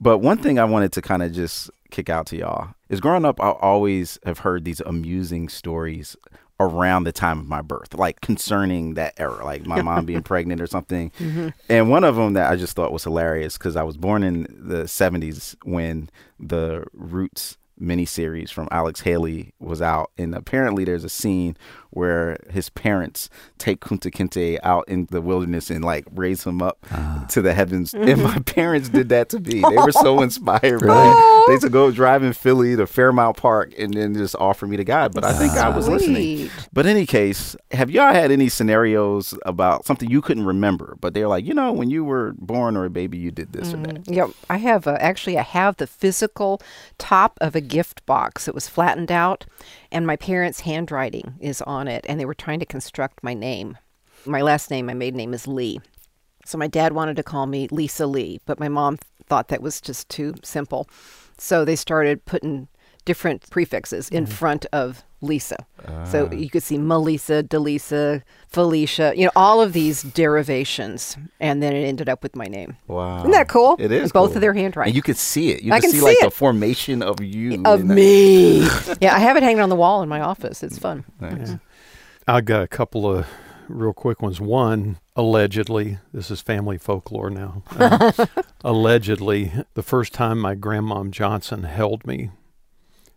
But one thing I wanted to kind of just kick out to y'all is growing up, I always have heard these amusing stories around the time of my birth, like concerning that era, like my mom being [LAUGHS] pregnant or something. Mm-hmm. And one of them that I just thought was hilarious because I was born in the 70s when the Roots miniseries from Alex Haley was out. And apparently there's a scene where his parents take Kunta Kinte out in the wilderness and like raise him up ah. to the heavens. And mm-hmm. my [LAUGHS] parents did that to me. They were so [LAUGHS] inspired by it. Oh. They used to go drive in Philly to Fairmount Park and then just offer me to God. But I think I ah. was listening. But in any case, have y'all had any scenarios about something you couldn't remember, but they're like, you know, when you were born or a baby, you did this or that? Mm, yeah, I have a, actually I have the physical top of a gift box. It was flattened out, and my parents' handwriting is on it, and they were trying to construct my name. My last name, my maiden name, is Lee. So my dad wanted to call me Lisa Lee, but my mom thought that was just too simple. So they started putting different prefixes in front of Lisa. So you could see Melissa, Delisa, Felicia, you know, all of these derivations. And then it ended up with my name. Wow. Isn't that cool? It is. Both cool. of their handwriting. And you could see it. You I could can see, see like the formation of you. of me. [LAUGHS] yeah, I have it hanging on the wall in my office. It's fun. Nice. I got a couple of real quick ones. One, allegedly, this is family folklore now. Um, [LAUGHS] allegedly, the first time my grandmom Johnson held me,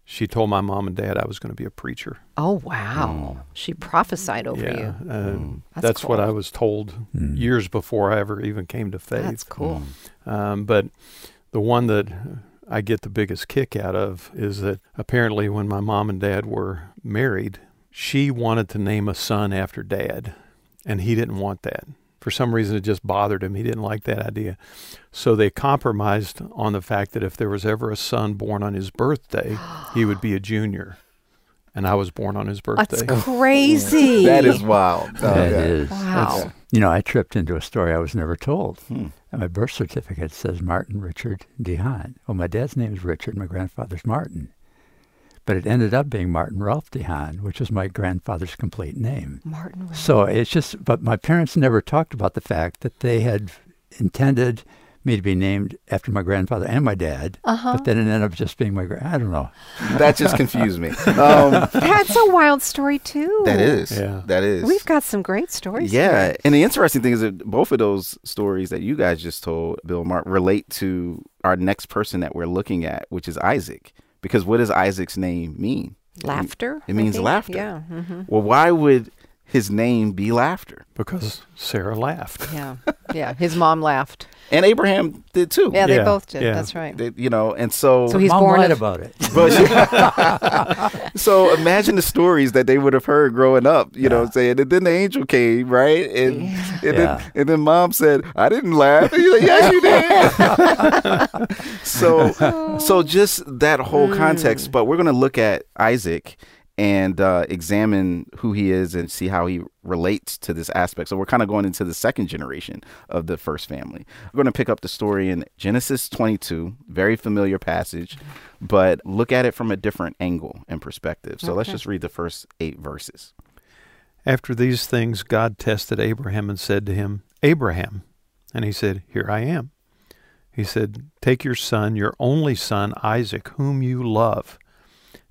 she told my mom and dad I was going to be a preacher. Oh wow, she prophesied over yeah, you. uh, That's that's, what. I was told years before I ever even came to faith. That's cool. Um, but the one that I get the biggest kick out of is that apparently when my mom and dad were married, she wanted to name a son after dad, and he didn't want that. For some reason, it just bothered him. He didn't like that idea. So they compromised on the fact that if there was ever a son born on his birthday, he would be a junior. And I was born on his birthday. That's [LAUGHS] crazy. [LAUGHS] That is wild. Oh, That yeah. is. Wow. That's- You know, I tripped into a story I was never told. Hmm. And my birth certificate says Martin Richard DeHaan. Well, my dad's name is Richard, my grandfather's Martin. But it ended up being Martin Ralph DeHaan, which was my grandfather's complete name. Martin. was- So it's just, but my parents never talked about the fact that they had intended me to be named after my grandfather and my dad, Uh-huh. but then it ended up just being my, gra- I don't know. That just [LAUGHS] confused me. Um, [LAUGHS] That's a wild story too. that is. Yeah. That is. We've got some great stories. Yeah, here. and the interesting thing is that both of those stories that you guys just told, Bill and Mart, relate to our next person that we're looking at, which is Isaac. Because what does Isaac's name mean? Laughter. It I means laughter. Yeah. hmm Well, why would his name be laughter? because Sarah laughed. Yeah. Yeah. His mom laughed. And Abraham did too. Yeah, they Yeah, both did. yeah. That's right. They- you know, and so, So he's Mom born lied of- about it. [LAUGHS] but [LAUGHS] so imagine the stories that they would have heard growing up, you know what I'm saying? And then the angel came, right? And and, Yeah. then, and then mom said, I didn't laugh. And you're like, yes, you did. [LAUGHS] so so just that whole hmm. context. But we're gonna look at Isaac and uh, examine who he is and see how he relates to this aspect. So we're kind of going into the second generation of the first family. We're going to pick up the story in Genesis 22, very familiar passage, but look at it from a different angle and perspective. So let's just read the first eight verses. After these things, God tested Abraham and said to him, Abraham. And he said, Here I am. He said, Take your son, your only son, Isaac, whom you love,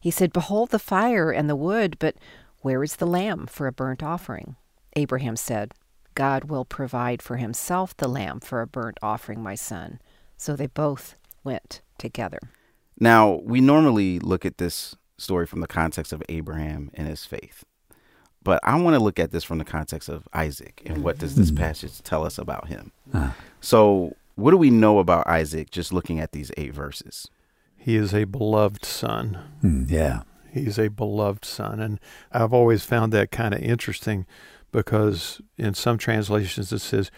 He said, Behold the fire and the wood, but where is the lamb for a burnt offering? Abraham said, God will provide for himself the lamb for a burnt offering, my son. So they both went together. Now, we normally look at this story from the context of Abraham and his faith. But I want to look at this from the context of Isaac and what does this passage tell us about him? Ah. So, what do we know about Isaac just looking at these eight verses? He is a beloved son. Hmm, yeah. He's a beloved son. And I've always found that kind of interesting because in some translations it says,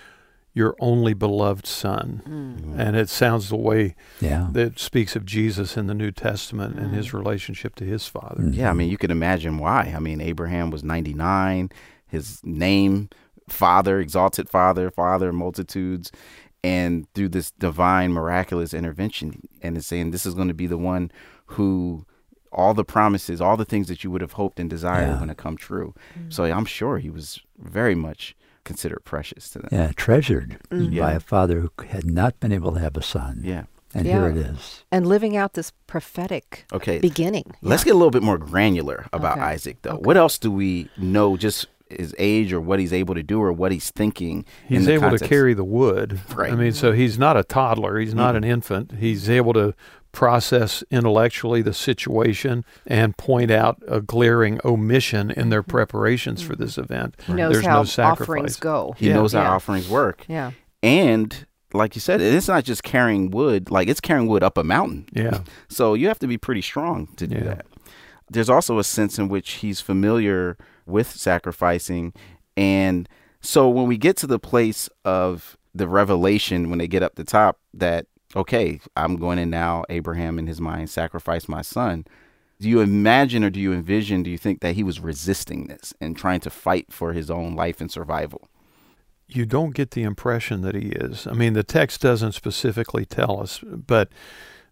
your only beloved son. Hmm. And it sounds the way Yeah. that speaks of Jesus in the New Testament and his hmm. relationship to his father. Hmm. Yeah, I mean, you can imagine why. I mean, Abraham was 99, his name, father, exalted father, father multitudes. And through this divine, miraculous intervention, and it's saying this is going to be the one who all the promises, all the things that you would have hoped and desired are going to come true. Mm. So I'm sure he was very much considered precious to them. Yeah, treasured mm. by Yeah. a father who had not been able to have a son. Yeah. And Yeah. here it is. And living out this prophetic Okay. beginning. Let's get a little bit more granular about Okay. Isaac, though. Okay. What else do we know? Just his age, or what he's able to do, or what he's thinking. He's the able to carry the wood. Right. I mean, so he's not a toddler. He's not an infant. He's able to process intellectually the situation and point out a glaring omission in their preparations for this event. He knows There's how no sacrifice. offerings go. He Yeah. knows how Yeah. offerings work, Yeah. and like you said, it's not just carrying wood. Like it's carrying wood up a mountain. Yeah. So you have to be pretty strong to do Yeah. that. There's also a sense in which he's familiar with sacrificing. And so when we get to the place of the revelation, when they get up the top, that, okay, I'm going to now, Abraham in his mind, sacrifice my son. Do you imagine or do you envision, do you think that he was resisting this and trying to fight for his own life and survival? you don't get the impression that he is. I mean, the text doesn't specifically tell us, but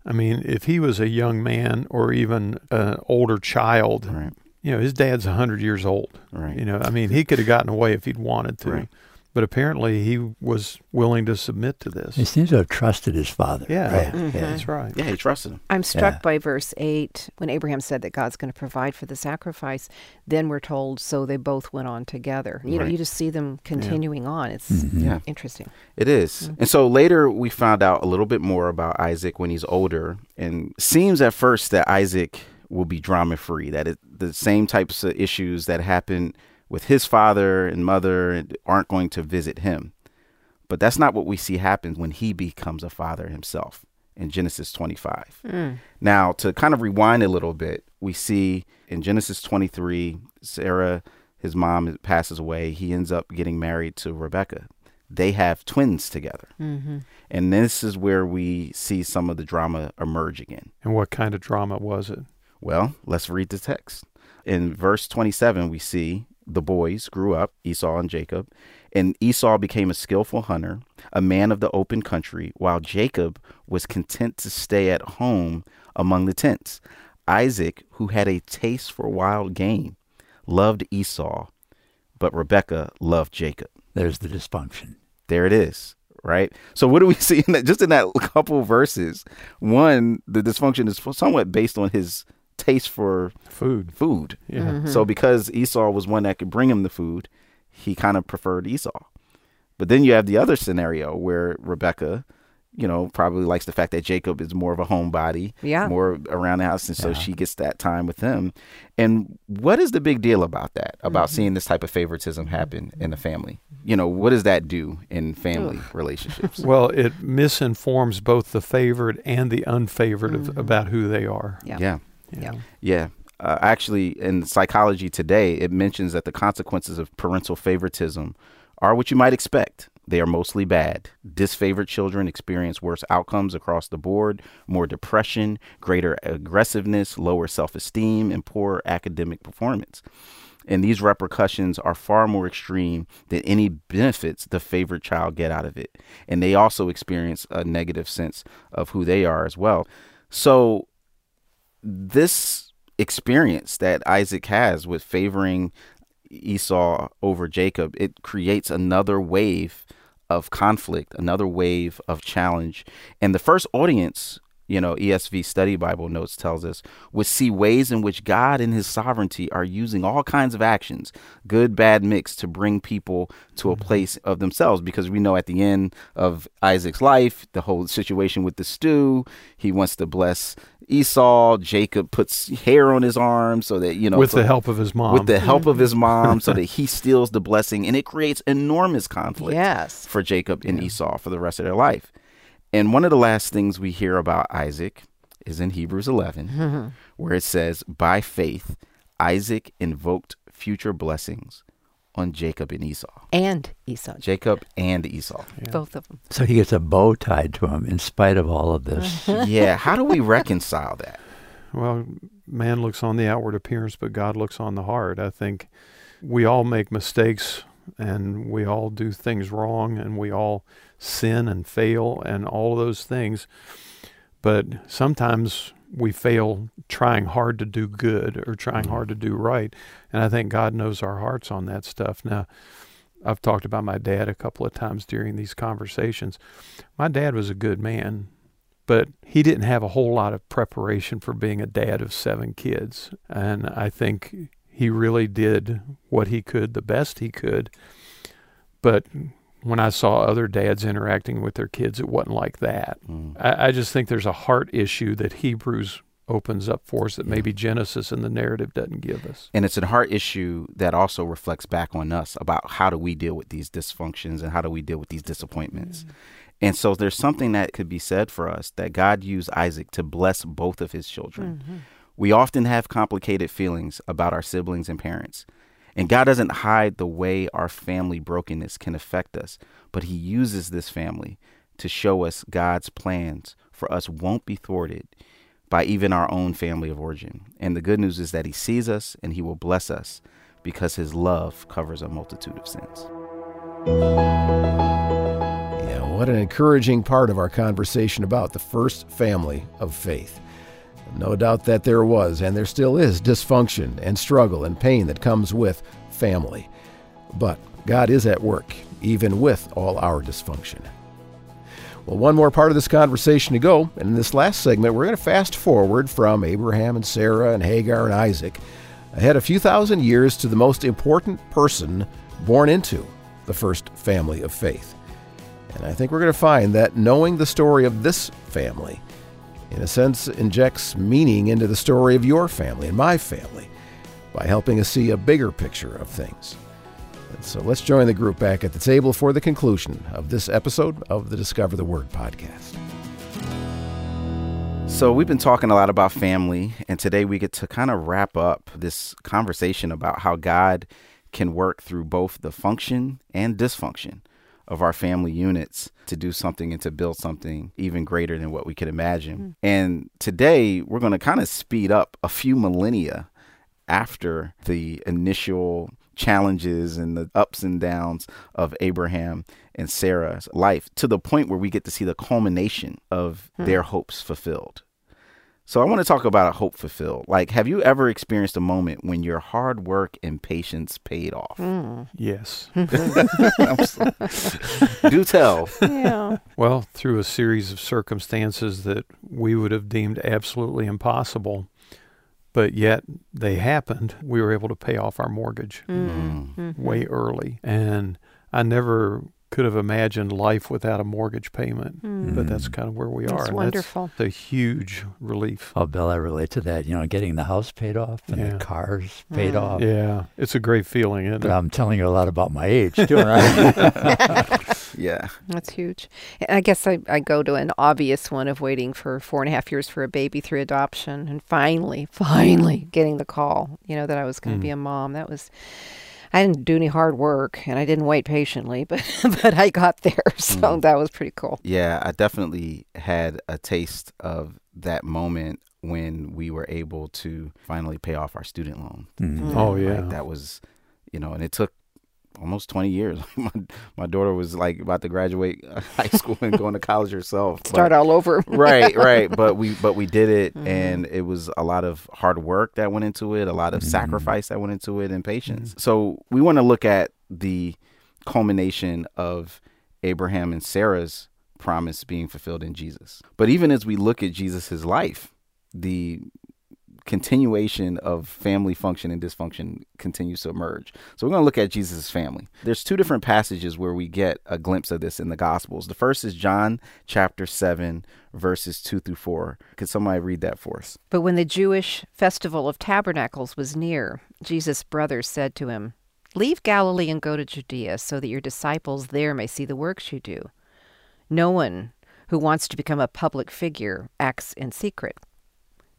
I mean, if he was a young man or even an older child, Right. You know, his dad's 100 years old. Right. You know, I mean, he could have gotten away if he'd wanted to. Right. But apparently he was willing to submit to this. He seems to have trusted his father. Yeah. Right. Mhm. Yeah. That's right. Yeah, he trusted him. I'm struck Yeah. by verse 8 when Abraham said that God's going to provide for the sacrifice. Then we're told, so they both went on together. You know, you just see them continuing on. It's Mhm. Yeah. interesting. It is. And so later we found out a little bit more about Isaac when he's older. And seems at first that Isaac will be drama free, that it, the same types of issues that happen with his father and mother aren't going to visit him. But that's not what we see happen when he becomes a father himself in Genesis 25. Mm. Now, to kind of rewind a little bit, we see in Genesis 23, Sarah, his mom, passes away. He ends up getting married to Rebecca. They have twins together. Mm-hmm. And this is where we see some of the drama emerge again. And what kind of drama was it? Well, let's read the text. In verse 27, we see the boys grew up, Esau and Jacob, and Esau became a skillful hunter, a man of the open country, while Jacob was content to stay at home among the tents. Isaac, who had a taste for wild game, loved Esau, but Rebekah loved Jacob. There's the dysfunction. There it is. Right. So what do we [LAUGHS] see in that? Just in that couple verses, one, the dysfunction is somewhat based on his taste for Food. food. Yeah. Mm-hmm. So because Esau was one that could bring him the food, he kind of preferred Esau. But then you have the other scenario where Rebecca, you know, probably likes the fact that Jacob is more of a homebody, Yeah. more around the house, and so Yeah. she gets that time with him. And what is the big deal about that? About mm-hmm. seeing this type of favoritism happen in the family? You know, what does that do in family relationships? [LAUGHS] Well, it misinforms both the favored and the unfavored of, mm-hmm. about who they are. Yeah. yeah. You Yeah. Yeah. Uh, actually, in psychology today, it mentions that the consequences of parental favoritism are what you might expect. They are mostly bad. Disfavored children experience worse outcomes across the board, more depression, greater aggressiveness, lower self esteem, and poor academic performance. And these repercussions are far more extreme than any benefits the favored child get out of it. And they also experience a negative sense of who they are as well. So, this experience that Isaac has with favoring Esau over Jacob, it creates another wave of conflict, another wave of challenge. And the first audience you know, ESV Study Bible Notes tells us, would see ways in which God in his sovereignty are using all kinds of actions, good, bad mixed, to bring people to a mm-hmm. place of themselves. Because we know at the end of Isaac's life, the whole situation with the stew, he wants to bless Esau. Jacob puts hair on his arm so that, you know, with so- the help of his mom. with the help of his mm-hmm. mom so [LAUGHS] that he steals the blessing and it creates enormous conflict Yes. for Jacob and Esau for the rest of their life. And one of the last things we hear about Isaac is in Hebrews 11 [LAUGHS] where it says by faith Isaac invoked future blessings on Jacob and Esau. And Esau. Jacob and Esau. Both of them. So he gets a bow tied to him in spite of all of this. [LAUGHS] yeah, how do we reconcile that? Well, man looks on the outward appearance, but God looks on the heart. I think we all make mistakes and we all do things wrong and we all sin and fail and all those things. But sometimes we fail trying hard to do good or trying mm-hmm. hard to do right. And I think God knows our hearts on that stuff. Now, I've talked about my dad a couple of times during these conversations. My dad was a good man, but he didn't have a whole lot of preparation for being a dad of seven kids. And I think he really did what he could, the best he could. But when I saw other dads interacting with their kids, it wasn't like that. Mm. I, I just think there's a heart issue that Hebrews opens up for us that maybe Genesis and the narrative doesn't give us. And it's a heart issue that also reflects back on us about how do we deal with these dysfunctions and how do we deal with these disappointments. Mm. And so there's something that could be said for us that God used Isaac to bless both of his children. Mm-hmm. We often have complicated feelings about our siblings and parents. And God doesn't hide the way our family brokenness can affect us, but He uses this family to show us God's plans for us won't be thwarted by even our own family of origin. And the good news is that He sees us and He will bless us because His love covers a multitude of sins. Yeah, what an encouraging part of our conversation about the first family of faith. No doubt that there was, and there still is, dysfunction and struggle and pain that comes with family. But God is at work, even with all our dysfunction. Well, one more part of this conversation to go, and in this last segment, we're going to fast forward from Abraham and Sarah and Hagar and Isaac ahead a few thousand years to the most important person born into the first family of faith. And I think we're going to find that knowing the story of this family, in a sense, injects meaning into the story of your family and my family by helping us see a bigger picture of things. And so let's join the group back at the table for the conclusion of this episode of the Discover the Word podcast. So, we've been talking a lot about family, and today we get to kind of wrap up this conversation about how God can work through both the function and dysfunction of our family units to do something and to build something even greater than what we could imagine. Mm. And today we're going to kind of speed up a few millennia after the initial challenges and the ups and downs of Abraham and Sarah's life to the point where we get to see the culmination of hmm. their hopes fulfilled. So I want to talk about a hope fulfilled. Like, have you ever experienced a moment when your hard work and patience paid off? Hmm. Yes. [LAUGHS] Do tell. Yeah. Well, through a series of circumstances that we would have deemed absolutely impossible, but yet they happened, we were able to pay off our mortgage mm-hmm. Mm. Mm-hmm. way early. And I never could have imagined life without a mortgage payment, hmm. but that's hmm. kind of where we That's are. and wonderful. That's a huge relief. Oh, Bill, I relate to that. You know, getting the house paid off and Yeah. the cars hmm. paid Mm. off. Yeah, it's a great feeling, isn't But it? I'm telling you a lot about my age, too, right? [LAUGHS] [LAUGHS] Yeah. That's huge. And I guess I, I go to an obvious one of waiting for four and a half years for a baby through adoption and finally, finally getting the call, you know, that I was going to be a mom. That was, I didn't do any hard work and I didn't wait patiently, [LAUGHS] but, but I got there. [LAUGHS] So that was pretty cool. Yeah, I definitely had a taste of that moment when we were able to finally pay off our student loan. Mhm. Oh, Like, yeah. that was, you know, and it took almost 20 years. [LAUGHS] my, my daughter was like about to graduate [LAUGHS] high school and going to college herself. but- Start all over. [LAUGHS] right, right. But we but we did it Mhm. and it was a lot of hard work that went into it, a lot of sacrifice that went into it and patience. So we want to look at the culmination of Abraham and Sarah's promise being fulfilled in Jesus. But even as we look at Jesus' life, the continuation of family function and dysfunction continues to emerge. So we're going to look at Jesus' family. There's two different passages where we get a glimpse of this in the Gospels. The first is John chapter 7, verses 2 through 4. Could somebody read that for us? But when the Jewish festival of tabernacles was near, Jesus' brothers said to him, Leave Galilee and go to Judea, so that your disciples there may see the works you do. No one who wants to become a public figure acts in secret.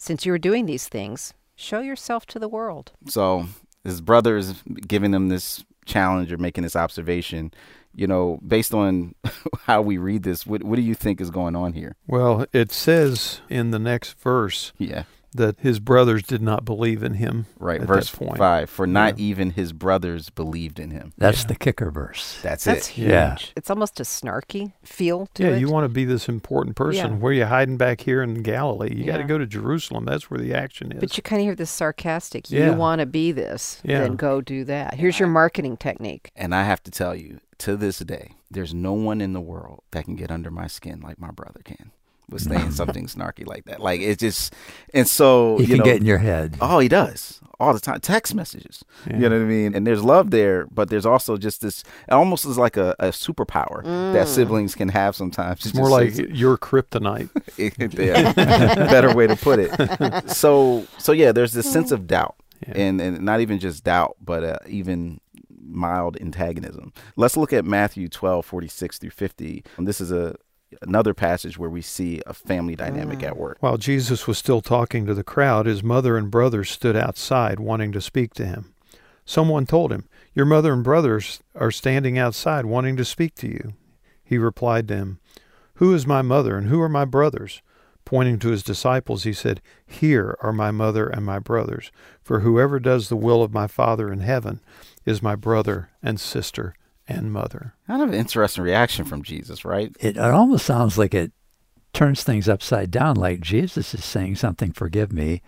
Since you are doing these things, show yourself to the world. So his brother is giving them this challenge or making this observation. You know, based on [LAUGHS] how we read this, what, what do you think is going on here? Well, it says in the next verse Yeah. That his brothers did not believe in him. Right. at Verse that point. 5 For not Yeah. even his brothers believed in him. That's the kicker verse. That's, That's it. huge. Yeah. It's almost a snarky feel to Yeah, it. you want to be this important person. Yeah. Where are you hiding back here in Galilee? You got to go to Jerusalem. That's where the action is. But you kind of hear this sarcastic. Yeah. You want to be this, Yeah. then go do that. Here's your marketing technique. And I have to tell you, to this day, there's no one in the world that can get under my skin like my brother can with saying something snarky like that. Like it's just, and so He you can know, get in your head. oh, he does all the time. Text messages, Yeah. you know what I mean? And there's love there, but there's also just this. It almost is like a, a superpower that siblings can have sometimes. it's more like your kryptonite. [LAUGHS] yeah, better way to put it. [LAUGHS] So, so yeah, there's this sense of doubt, Yeah. and and not even just doubt, but uh, even mild antagonism. Let's look at Matthew 12, 46 through 50. And this is a another passage where we see a family dynamic ah. at work. While Jesus was still talking to the crowd, his mother and brothers stood outside wanting to speak to him. Someone told him, Your mother and brothers are standing outside wanting to speak to you. He replied to them, Who is my mother and who are my brothers? Pointing to his disciples, he said, Here are my mother and my brothers. For whoever does the will of my Father in heaven is my brother and sister and mother. Kind of an interesting reaction from Jesus, right? It, it almost sounds like it turns things upside down, like Jesus is saying something, forgive me,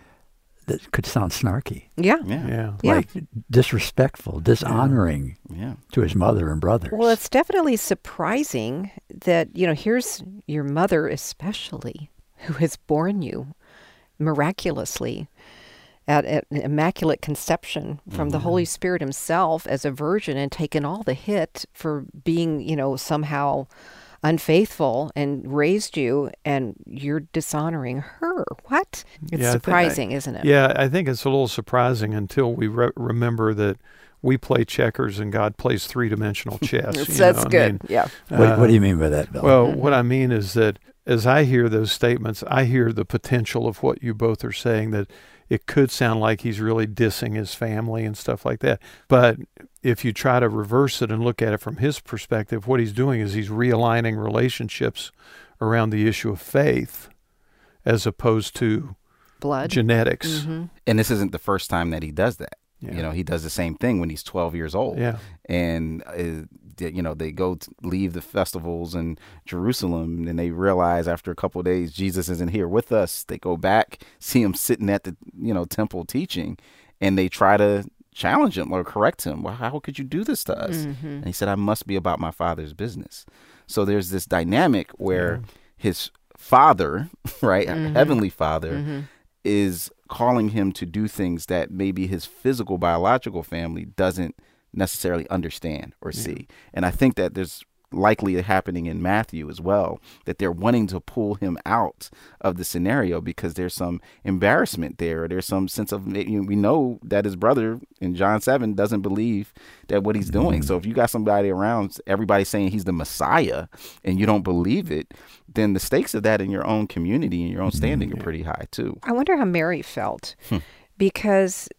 that could sound snarky, Yeah. Yeah, Yeah. Yeah. like disrespectful, dishonoring yeah. to his mother and brothers. Well, it's definitely surprising that, you know, here's your mother, especially, who has borne you miraculously at, at an immaculate conception from the Holy Spirit Himself as a virgin and taken all the hit for being, you know, somehow unfaithful and raised you and you're dishonoring her. What? It's Yeah, I I- surprising, isn't it? Yeah, I think it's a little surprising until we re- remember that we play checkers and God plays three dimensional [LAUGHS] chess. That's, that's know, I good. mean, yeah. what, what do you uh, mean by that, Bill? Well, what I mean is that as I hear those statements, I hear the potential of what you both are saying that it could sound like he's really dissing his family and stuff like that. But if you try to reverse it and look at it from his perspective, what he's doing is he's realigning relationships around the issue of faith as opposed to Blood. genetics. Mhm. And this isn't the first time that he does that. Yeah. You know, he does the same thing when he's 12 years old. Yeah. and uh, they- you know they go leave the festivals in Jerusalem and they realize after a couple of days Jesus isn't here with us. They go back, [LAUGHS] see him sitting at the you know temple teaching, and they try to challenge him or correct him. Well, how could you do this to us? Mm-hmm. And he said, "I must be about my father's business." So there's this dynamic where his father, [LAUGHS] right, mm-hmm. heavenly father, mm-hmm. is calling him to do things that maybe his physical biological family doesn't necessarily understand or see. And I think that there's likely happening in Matthew as well that they're wanting to pull him out of the scenario because there's some embarrassment there. or There's some sense of you know, we know that his brother in John 7 doesn't believe that what he's doing. So if you got somebody around everybody saying he's the Messiah and you don't believe it, then the stakes of that in your own community and your own standing are pretty high too. I wonder how Mary felt Hmm. because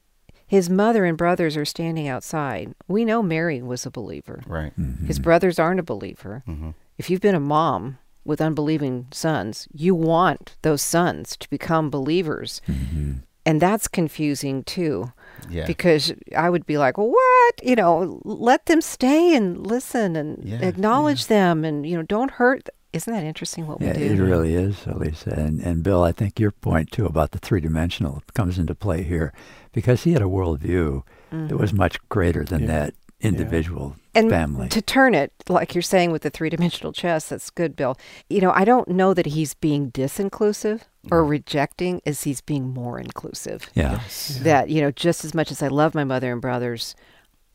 his mother and brothers are standing outside. We know Mary was a believer. Right. Mm-hmm. His brothers aren't a believer. Mm-hmm. If you've been a mom with unbelieving sons, you want those sons to become believers. Mm-hmm. And that's confusing too. Yeah. Because I would be like, what? You know, let them stay and listen and Yeah, acknowledge them and, you know, don't hurt. Isn't that interesting what we do?" Yeah, it really is, Elisa. And, and Bill, I think your point too about the three dimensional comes into play here because he had a worldview that was mm-hmm. much greater than Yeah. that individual and family. to turn it, like you're saying with the three dimensional chess, that's good, Bill. You know, I don't know that he's being disinclusive or mm. rejecting as he's being more inclusive. yeah. That, you know, just as much as I love my mother and brothers,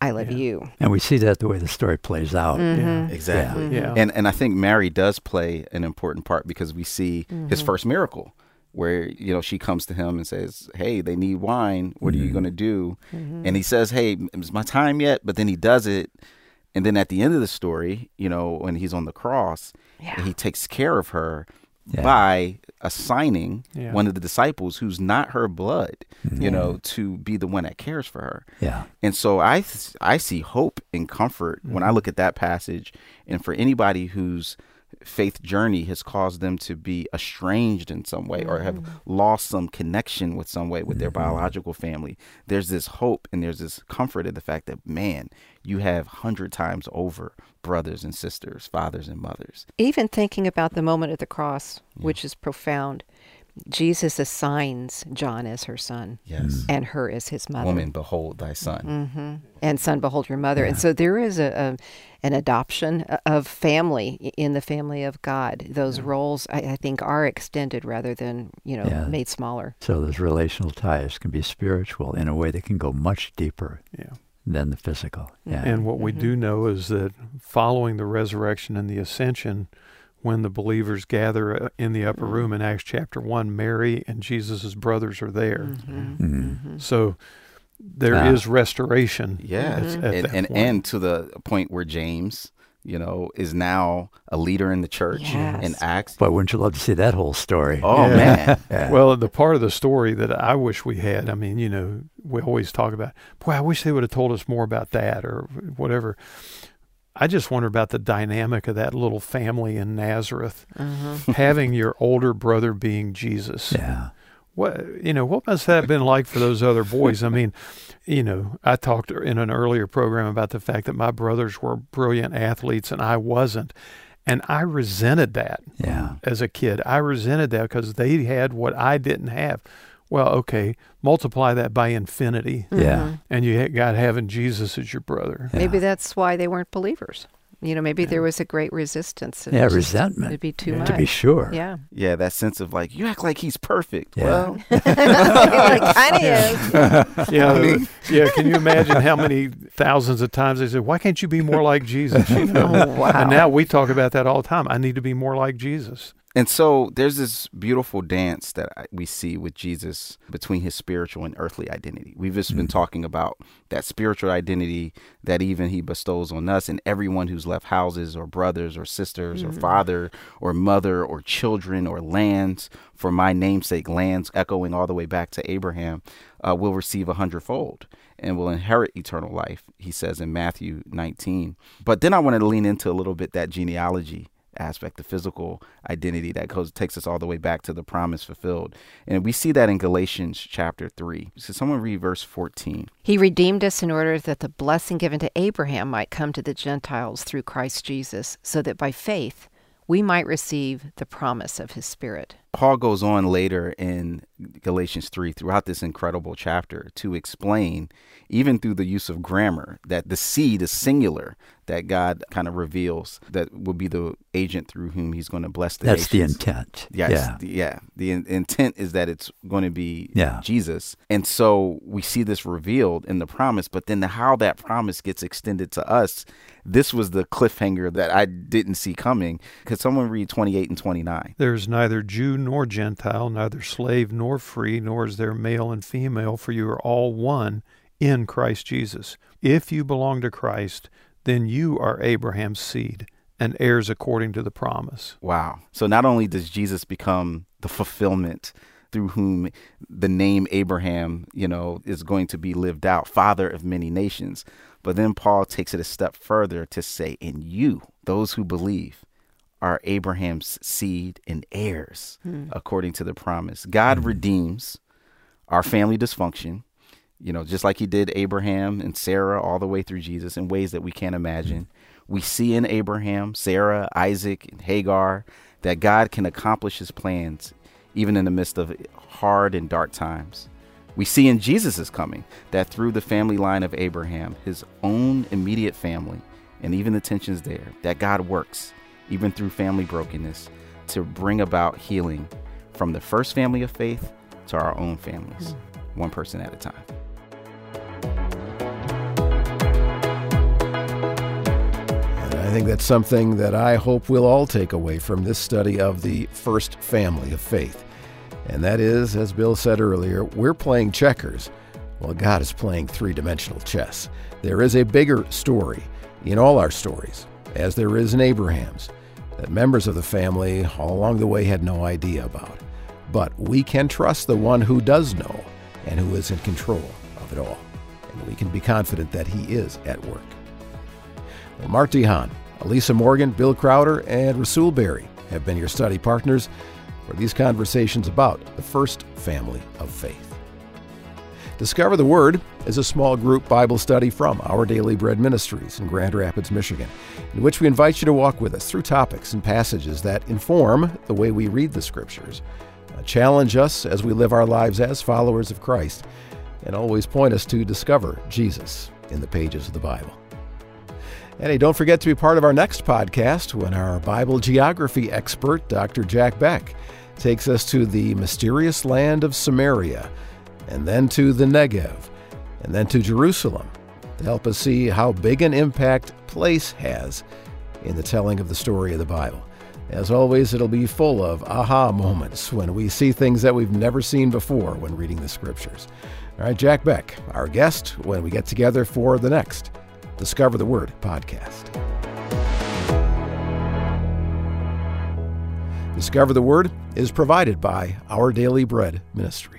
I love Yeah. you. And we see that the way the story plays out. Mm-hmm. mm-hmm. Exactly. Yeah. And and I think Mary does play an important part because we see his mm-hmm. first miracle where you know she comes to him and says, "Hey, they need wine. What are you mm-hmm. going to do?" Mm-hmm. And he says, "Hey, is my time yet?" But then he does it. And then at the end of the story, you know, when he's on the cross, Yeah. he takes care of her Yeah. by assigning Yeah. one of the disciples who's not her blood, mm-hmm. you know, to be the one that cares for her. Yeah. And so I th- I see hope and comfort when I look at that passage and for anybody whose faith journey has caused them to be estranged in some way or have mm-hmm. lost some connection with some way with their mm-hmm. biological family. There's this hope and there's this comfort in the fact that man you have hundred times over brothers and sisters fathers and mothers. Even thinking about the moment at the cross, which is profound, Jesus assigns John as her son yes. Mm. And her as his mother. woman behold thy son. Mm-hmm. And son behold your mother. And so there is a, a an adoption of family in the family of god. Those roles I, I think are extended rather than you know Yeah. made smaller. So those relational ties can be spiritual in a way that can go much deeper Yeah. than the physical. Yeah. Mm-hmm. And what we mm-hmm. do know is that following the resurrection and the ascension, when the believers gather uh, in the upper room in Acts chapter 1, Mary and Jesus' brothers are there. Mhm. So there is Ah. restoration. yeah at- at and and, and to the point where james you know is now a leader in the church in acts But wouldn't you love to see that whole story? oh Yeah. man Yeah. [LAUGHS] Well, the part of the story that I wish we had, I mean, you know, we always talk about, boy, I wish they would have told us more about that or whatever. I just wonder about the dynamic of that little family in Nazareth, mm-hmm. having your [LAUGHS] older brother being Jesus. yeah. What you know, what must that have been like for those other boys? I mean, [LAUGHS] you know, I talked in an earlier program about the fact that my brothers were brilliant athletes and I wasn't, and I resented that Yeah. as a kid. I resented that because they had what I didn't have. Well, okay, multiply that by infinity, Yeah. Mm-hmm. and you got having Jesus as your brother. Yeah. maybe that's why they weren't believers you know maybe there was a great resistance and Yeah, just- resentment, it'd be too Yeah. much To be sure. yeah yeah that sense of like you act like he's perfect Yeah. well [LAUGHS] like kind of is [LAUGHS] Yeah, [LAUGHS] yeah. Can you imagine how many thousands of times they said, "Why can't you be more like Jesus?" You know? Oh, wow. And now we talk about that all the time. I need to be more like Jesus. And so there's this beautiful dance that we see with Jesus between his spiritual and earthly identity. We've just been talking about that spiritual identity that even he bestows on us and everyone who's left houses or brothers or sisters or father or mother or children or lands for my namesake, lands echoing all the way back to Abraham, uh, will receive a hundredfold and will inherit eternal life, he says in Matthew 19. But then I wanted to lean into a little bit that genealogy aspect, the physical identity that goes takes us all the way back to the promise fulfilled. And we see that in Galatians chapter 3. So someone read verse 14. He redeemed us in order that the blessing given to Abraham might come to the Gentiles through Christ Jesus, so that by faith we might receive the promise of his Spirit. Paul goes on later in Galatians 3 throughout this incredible chapter to explain, even through the use of grammar, that the seed is singular, that God kind of reveals that will be the agent through whom he's going to bless the That's the intent. Yes, Yeah. the, yeah. The in- intent is that it's going to be Yeah. Jesus, and so we see this revealed in the promise. But then the, how that promise gets extended to us, this was the cliffhanger that I didn't see coming. Could someone read twenty eight and twenty nine? There's neither Jew nor Gentile, neither slave nor free, nor is there male and female, for you are all one in Christ Jesus. If you belong to Christ, then you are Abraham's seed and heirs according to the promise. Wow. So not only does Jesus become the fulfillment through whom the name Abraham, you know, is going to be lived out, father of many nations, but then Paul takes it a step further to say, in you, those who believe, are Abraham's seed and heirs hmm. according to the promise. God hmm. redeems our family dysfunction, you know, just like he did Abraham and Sarah all the way through Jesus in ways that we can't imagine. We see in Abraham, Sarah, Isaac, and Hagar that God can accomplish his plans even in the midst of hard and dark times. We see in Jesus' coming that through the family line of Abraham, his own immediate family, and even the tensions there, that God works, even through family brokenness, to bring about healing from the first family of faith to our own families, hmm. one person at a time. I think that's something that I hope we'll all take away from this study of the first family of faith. And that is, as Bill said earlier, we're playing checkers while God is playing three dimensional chess. There is a bigger story in all our stories, as there is in Abraham's, that members of the family all along the way had no idea about. But we can trust the one who does know and who is in control of it all. And we can be confident that he is at work. Well, Mart DeHaan, Elisa Morgan, Bill Crowder, and Rasul Berry have been your study partners for these conversations about the first family of faith. Discover the Word is a small group Bible study from Our Daily Bread Ministries in Grand Rapids, Michigan, in which we invite you to walk with us through topics and passages that inform the way we read the Scriptures, uh, challenge us as we live our lives as followers of Christ, and always point us to discover Jesus in the pages of the Bible. And hey, don't forget to be part of our next podcast when our Bible geography expert, Dr. Jack Beck, takes us to the mysterious land of Samaria and then to the Negev, and then to Jerusalem to help us see how big an impact place has in the telling of the story of the Bible. As always, it'll be full of aha moments when we see things that we've never seen before when reading the scriptures. All right, Jack Beck, our guest when we get together for the next Discover the Word podcast. Discover the Word is provided by Our Daily Bread Ministry.